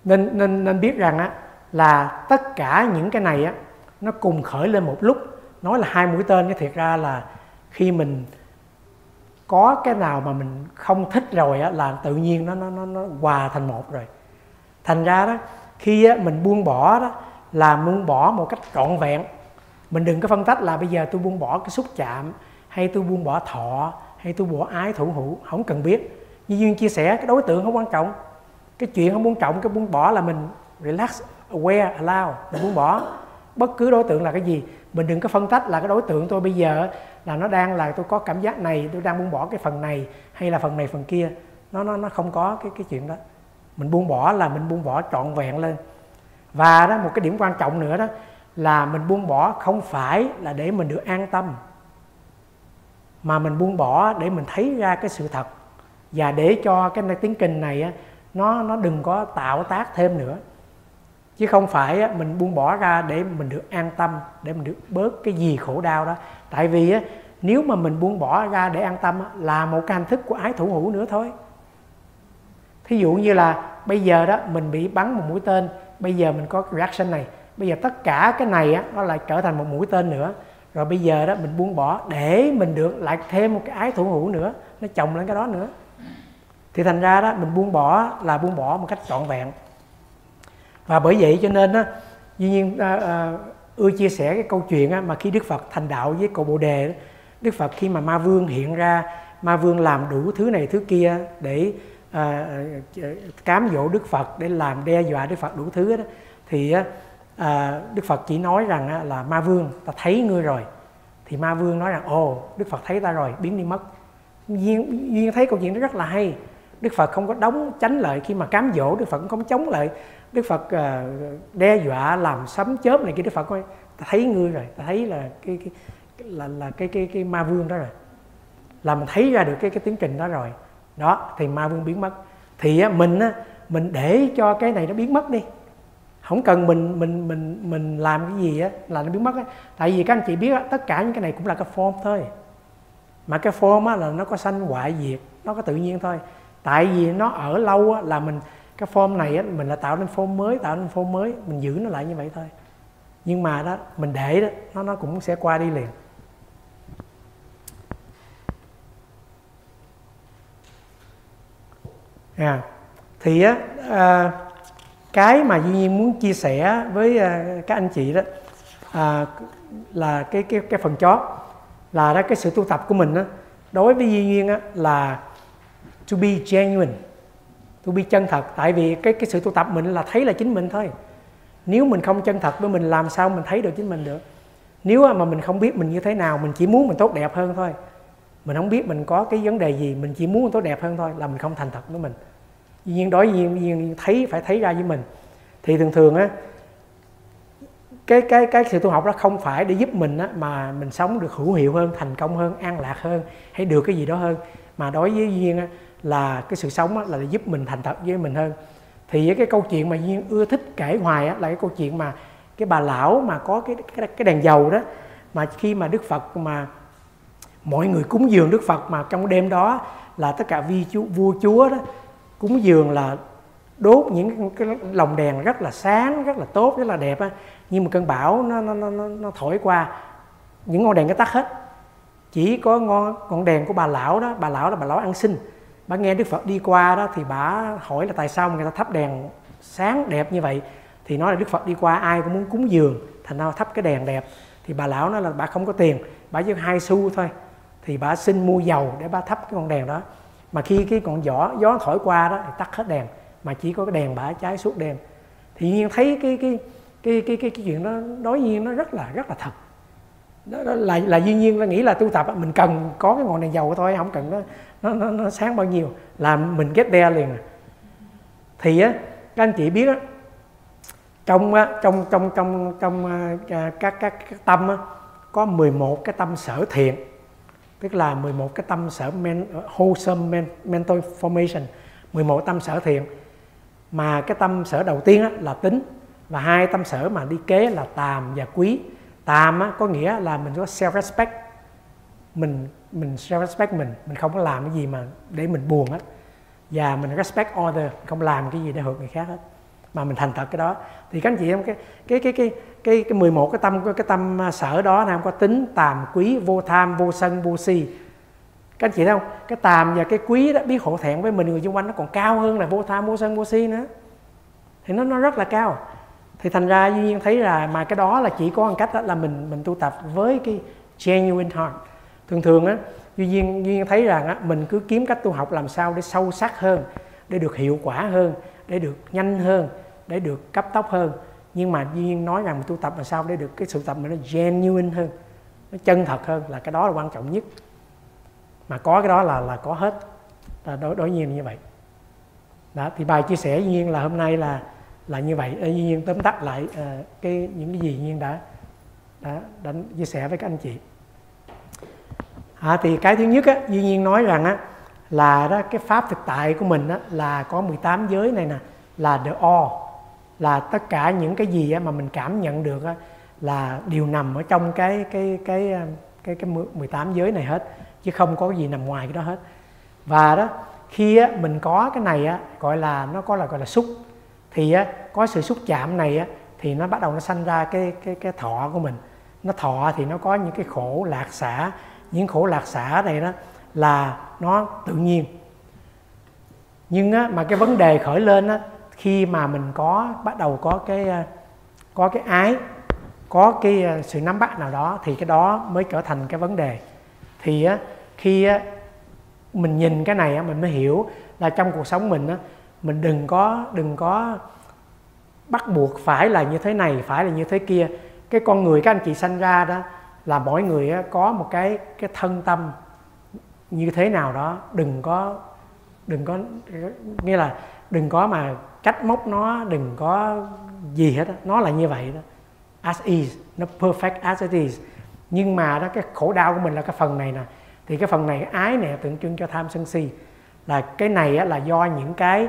nên nên nên biết rằng á là tất cả những cái này á nó cùng khởi lên một lúc. Nói là hai mũi tên cái thiệt ra là khi mình có cái nào mà mình không thích rồi á là tự nhiên nó nó nó, nó hòa thành một rồi. Thành ra đó khi á, mình buông bỏ đó là buông bỏ một cách trọn vẹn. Mình đừng có phân tách là bây giờ tôi buông bỏ cái xúc chạm hay tôi buông bỏ thọ hay tôi bỏ ái thủ hữu không cần biết. Như duyên chia sẻ cái đối tượng không quan trọng. Cái chuyện không quan trọng cái buông bỏ là mình relax aware allow mình buông bỏ bất cứ đối tượng là cái gì, mình đừng có phân tách là cái đối tượng tôi bây giờ là nó đang là tôi có cảm giác này, tôi đang buông bỏ cái phần này, hay là phần này, phần kia. Nó nó nó không có cái cái chuyện đó. Mình buông bỏ là mình buông bỏ trọn vẹn lên. Và đó, một cái điểm quan trọng nữa đó, là mình buông bỏ không phải là để mình được an tâm, mà mình buông bỏ để mình thấy ra cái sự thật. Và để cho cái tiếng kinh này nó nó đừng có tạo tác thêm nữa chứ không phải á, mình buông bỏ ra để mình được an tâm để mình được bớt cái gì khổ đau đó. Tại vì á, nếu mà mình buông bỏ ra để an tâm là một cái hành thức của ái thủ hữu nữa thôi. Thí dụ như là bây giờ đó mình bị bắn một mũi tên bây giờ mình có cái reaction này. Bây giờ tất cả cái này á, nó lại trở thành một mũi tên nữa. Rồi bây giờ đó mình buông bỏ để mình được lại thêm một cái ái thủ hữu nữa. Nó chồng lên cái đó nữa. Thì thành ra đó mình buông bỏ là buông bỏ một cách trọn vẹn và bởi vậy cho nên á dĩ nhiên à, à, ưa chia sẻ cái câu chuyện á, mà khi đức phật thành đạo với cội bồ đề đó, đức phật khi mà ma vương hiện ra ma vương làm đủ thứ này thứ kia để à, cám dỗ đức phật để làm đe dọa đức phật đủ thứ đó thì à, đức phật chỉ nói rằng á là ma vương ta thấy ngươi rồi. Thì ma vương nói rằng ồ đức phật thấy ta rồi biến đi mất. Duyên, duyên thấy câu chuyện đó rất là hay. Đức phật không có đóng tránh lợi khi mà cám dỗ đức phật cũng không chống lại đức phật uh, đe dọa làm sấm chớp này kia đức phật coi, ta thấy ngươi rồi ta thấy là cái, cái là là cái cái cái ma vương đó rồi. Là mình thấy ra được cái cái tiến trình đó rồi. Đó thì ma vương biến mất. Thì á, mình á, mình để cho cái này nó biến mất đi. Không cần mình mình mình mình làm cái gì á là nó biến mất á. Tại vì các anh chị biết á, tất cả những cái này cũng là cái form thôi. Mà cái form á là nó có sanh hoại diệt nó có tự nhiên thôi. Tại vì nó ở lâu á, là mình cái form này á, mình là tạo nên form mới tạo nên form mới mình giữ nó lại như vậy thôi. Nhưng mà đó mình để đó nó nó cũng sẽ qua đi liền. À, thì á à, cái mà duy nhiên muốn chia sẻ với à, các anh chị đó à, là cái cái cái phần chót là đó cái sự tu tập của mình đó, đối với duy nhiên á, là to be genuine tôi bi chân thật tại vì cái cái sự tu tập mình là thấy là chính mình thôi. Nếu mình không chân thật với mình làm sao mình thấy được chính mình được? Nếu mà mình không biết mình như thế nào mình chỉ muốn mình tốt đẹp hơn thôi. Mình không biết mình có cái vấn đề gì mình chỉ muốn mình tốt đẹp hơn thôi là mình không thành thật với mình. Dĩ nhiên đối nhiên, nhiên thấy phải thấy ra với mình. Thì thường thường á cái cái cái sự tu học đó không phải để giúp mình á, mà mình sống được hữu hiệu hơn thành công hơn an lạc hơn hay được cái gì đó hơn. Mà đối với duyên á, là cái sự sống á, là để giúp mình thành thật với mình hơn. Thì cái câu chuyện mà duyên ưa thích kể hoài á, là cái câu chuyện mà cái bà lão mà có cái cái, cái đèn dầu đó mà khi mà đức phật mà mọi người cúng dường đức phật mà trong đêm đó là tất cả vi chúa, vua chúa đó cúng dường là đốt những cái lồng đèn rất là sáng rất là tốt rất là đẹp á. Nhưng mà cơn bão nó nó nó nó thổi qua những ngọn đèn nó tắt hết. Chỉ có ngọn ngọn đèn của bà lão đó bà lão là bà lão ăn xin bà nghe đức phật đi qua đó thì bà hỏi là tại sao người ta thắp đèn sáng đẹp như vậy? Thì nói là đức phật đi qua ai cũng muốn cúng dường thành ra thắp cái đèn đẹp. Thì bà lão nói là bà không có tiền bà chỉ hai xu thôi. Thì bà xin mua dầu để bà thắp cái ngọn đèn đó. Mà khi cái con gió gió thổi qua đó thì tắt hết đèn mà chỉ có cái đèn bà cháy suốt đêm. Thì nhiên thấy cái cái cái cái cái, cái chuyện đó đối nhiên nó rất là rất là thật. Đó, đó là là duyên nhiên là nghĩ là tu tập mình cần có cái ngọn đèn dầu thôi không cần nó nó nó, nó sáng bao nhiêu là mình get there liền. Thì á các anh chị biết á trong trong trong trong trong à, à, các các, các tâm á, có 11 cái tâm sở thiện. Tức là 11 cái tâm sở men, wholesome men, mental formation 11 tâm sở thiện. Mà cái tâm sở đầu tiên á, là tính và hai tâm sở mà đi kế là tàm và quý. Tàm á, có nghĩa là mình có self respect mình mình self respect mình mình không có làm cái gì mà để mình buồn hết và mình respect order, không làm cái gì để hurt người khác hết. Mà mình thành thật cái đó. Thì các anh chị em cái cái cái cái cái cái 11 cái tâm cái tâm sở đó nam có tính tàm quý vô tham vô sân vô si. Các anh chị thấy không? Cái tàm và cái quý đó biết hổ thẹn với mình người xung quanh nó còn cao hơn là vô tham vô sân vô si nữa. Thì nó nó rất là cao. Thì thành ra duy nhiên thấy là mà cái đó là chỉ có một cách đó là mình mình tu tập với cái genuine heart thường thường á duy nhiên duy nhiên thấy rằng á mình cứ kiếm cách tu học làm sao để sâu sắc hơn để được hiệu quả hơn để được nhanh hơn để được cấp tốc hơn. Nhưng mà duy nhiên nói rằng tu tập làm sao để được cái sự tập mà nó genuine hơn nó chân thật hơn là cái đó là quan trọng nhất. Mà có cái đó là là có hết. Là đối đối nhiên như vậy. Đó thì bài chia sẻ duy nhiên là hôm nay là là như vậy. Duy nhiên tóm tắt lại uh, cái những cái gì duy nhiên đã đã, đã chia sẻ với các anh chị à, thì cái thứ nhất á, duy nhiên nói rằng á là đó cái pháp thực tại của mình á, là có 18 giới này nè là the all là tất cả những cái gì á, mà mình cảm nhận được á, là đều nằm ở trong cái cái cái um, cái cái, cái 18 giới này hết chứ không có gì nằm ngoài cái đó hết. Và đó khi á, mình có cái này á, gọi là nó có là gọi là xúc thì á, có sự xúc chạm này á, thì nó bắt đầu nó sanh ra cái cái cái thọ của mình. Nó thọ thì nó có những cái khổ lạc xả những khổ lạc xả này đó là nó tự nhiên. Nhưng á, mà cái vấn đề khởi lên á, khi mà mình có bắt đầu có cái ờ, có cái ái có cái ờ, sự nắm bắt nào đó thì cái đó mới trở thành cái vấn đề. Thì á, khi á, mình nhìn cái này á, mình mới hiểu là trong cuộc sống mình á, mình đừng có đừng có bắt buộc phải là như thế này phải là như thế kia. Cái con người các anh chị sanh ra đó là mỗi người có một cái cái thân tâm như thế nào đó. Đừng có đừng có nghĩa là đừng có mà cách móc nó đừng có gì hết đó. nó là như vậy đó. As is nó perfect as it is. Nhưng mà đó cái khổ đau của mình là cái phần này nè. Thì cái phần này cái ái này tượng trưng cho tham sân si. Là cái này á, là do những cái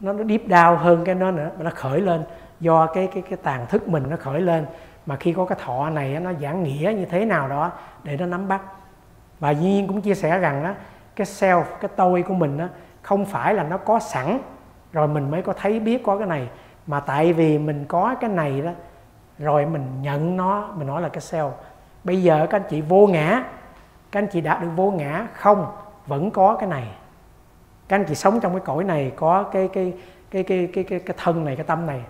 nó nó deep down hơn cái nó nữa mà nó khởi lên. Do cái cái cái tàn thức mình nó khởi lên mà khi có cái thọ này nó giảng nghĩa như thế nào đó để nó nắm bắt. Và Duy nhiên cũng chia sẻ rằng đó, cái self cái tôi của mình đó, không phải là nó có sẵn rồi mình mới có thấy biết có cái này. Mà tại vì mình có cái này đó rồi mình nhận nó mình nói là cái self. Bây giờ các anh chị vô ngã các anh chị đạt được vô ngã không vẫn có cái này. Các anh chị sống trong cái cõi này có cái cái cái cái cái cái, cái thân này cái tâm này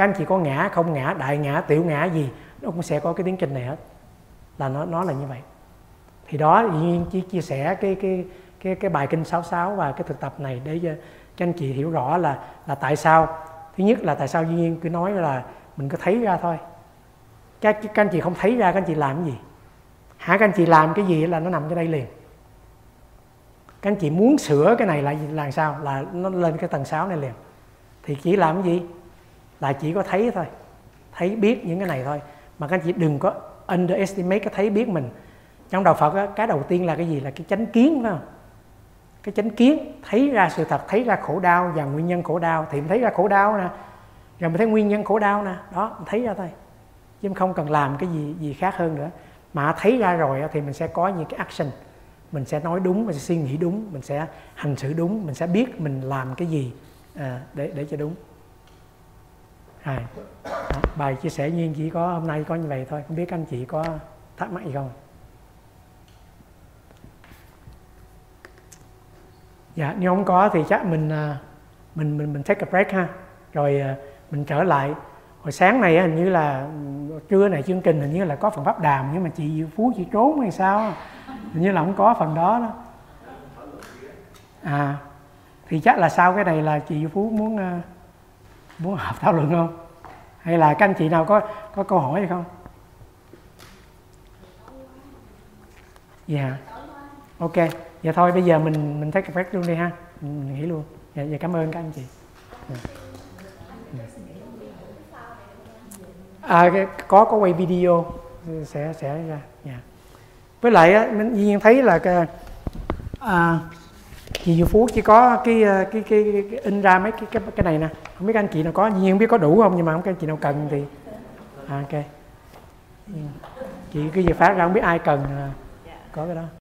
các anh chị có ngã không ngã đại ngã tiểu ngã gì nó cũng sẽ có cái tiến trình này hết. Là nó nó là như vậy. Thì đó dĩ nhiên chỉ chia sẻ cái cái cái cái bài kinh 66 và cái thực tập này để cho, cho anh chị hiểu rõ là là tại sao. Thứ nhất là tại sao duy nhiên cứ nói là mình cứ thấy ra thôi. Các, các anh chị không thấy ra các anh chị làm cái gì? Hả các anh chị làm cái gì là nó nằm ở đây liền. Các anh chị muốn sửa cái này là làm sao? Là nó lên cái tầng 6 này liền. Thì chỉ làm cái gì? Là chỉ có thấy thôi thấy biết những cái này thôi. Mà các anh chị đừng có underestimate cái thấy biết mình. Trong đạo Phật á, cái đầu tiên là cái gì? Là cái chánh kiến phải không? Cái chánh kiến thấy ra sự thật thấy ra khổ đau và nguyên nhân khổ đau. Thì mình thấy ra khổ đau nè rồi mình thấy nguyên nhân khổ đau nè. Đó mình thấy ra thôi. Chứ mình không cần làm cái gì gì khác hơn nữa. Mà thấy ra rồi thì mình sẽ có những cái action. Mình sẽ nói đúng mình sẽ suy nghĩ đúng mình sẽ hành xử đúng mình sẽ biết mình làm cái gì à, để để cho đúng à, bài chia sẻ nhiên chỉ có hôm nay có như vậy thôi. Không biết anh chị có thắc mắc gì không? Dạ nếu không có thì chắc mình à, mình mình mình take a break ha. Rồi à, mình trở lại. Hồi sáng này hình như là ừ, trưa này chương trình hình như là có phần pháp đàm nhưng mà chị Diệu Phú chị trốn hay sao hình như là không có phần đó đó. À thì chắc là sau cái này là chị phú muốn à, muốn học thảo luận không? Hay là các anh chị nào có có câu hỏi hay không? Dạ. Ok. Dạ thôi bây giờ mình mình take a break luôn đi ha. Mình, mình nghỉ luôn. Dạ, dạ cảm ơn các anh chị. Dạ. Dạ. À, có có quay video. Sẽ sẽ ra. Dạ. với lại mình nhiên thấy là cái, à, chị Diệu Phú chỉ có cái, ờ, cái, cái, cái, cái in ra mấy cái, cái cái này nè. Không biết anh chị nào có nhiên không biết có đủ không nhưng mà không các anh chị nào cần thì à, ok. Chị cứ về phát ra không biết ai cần là có cái đó.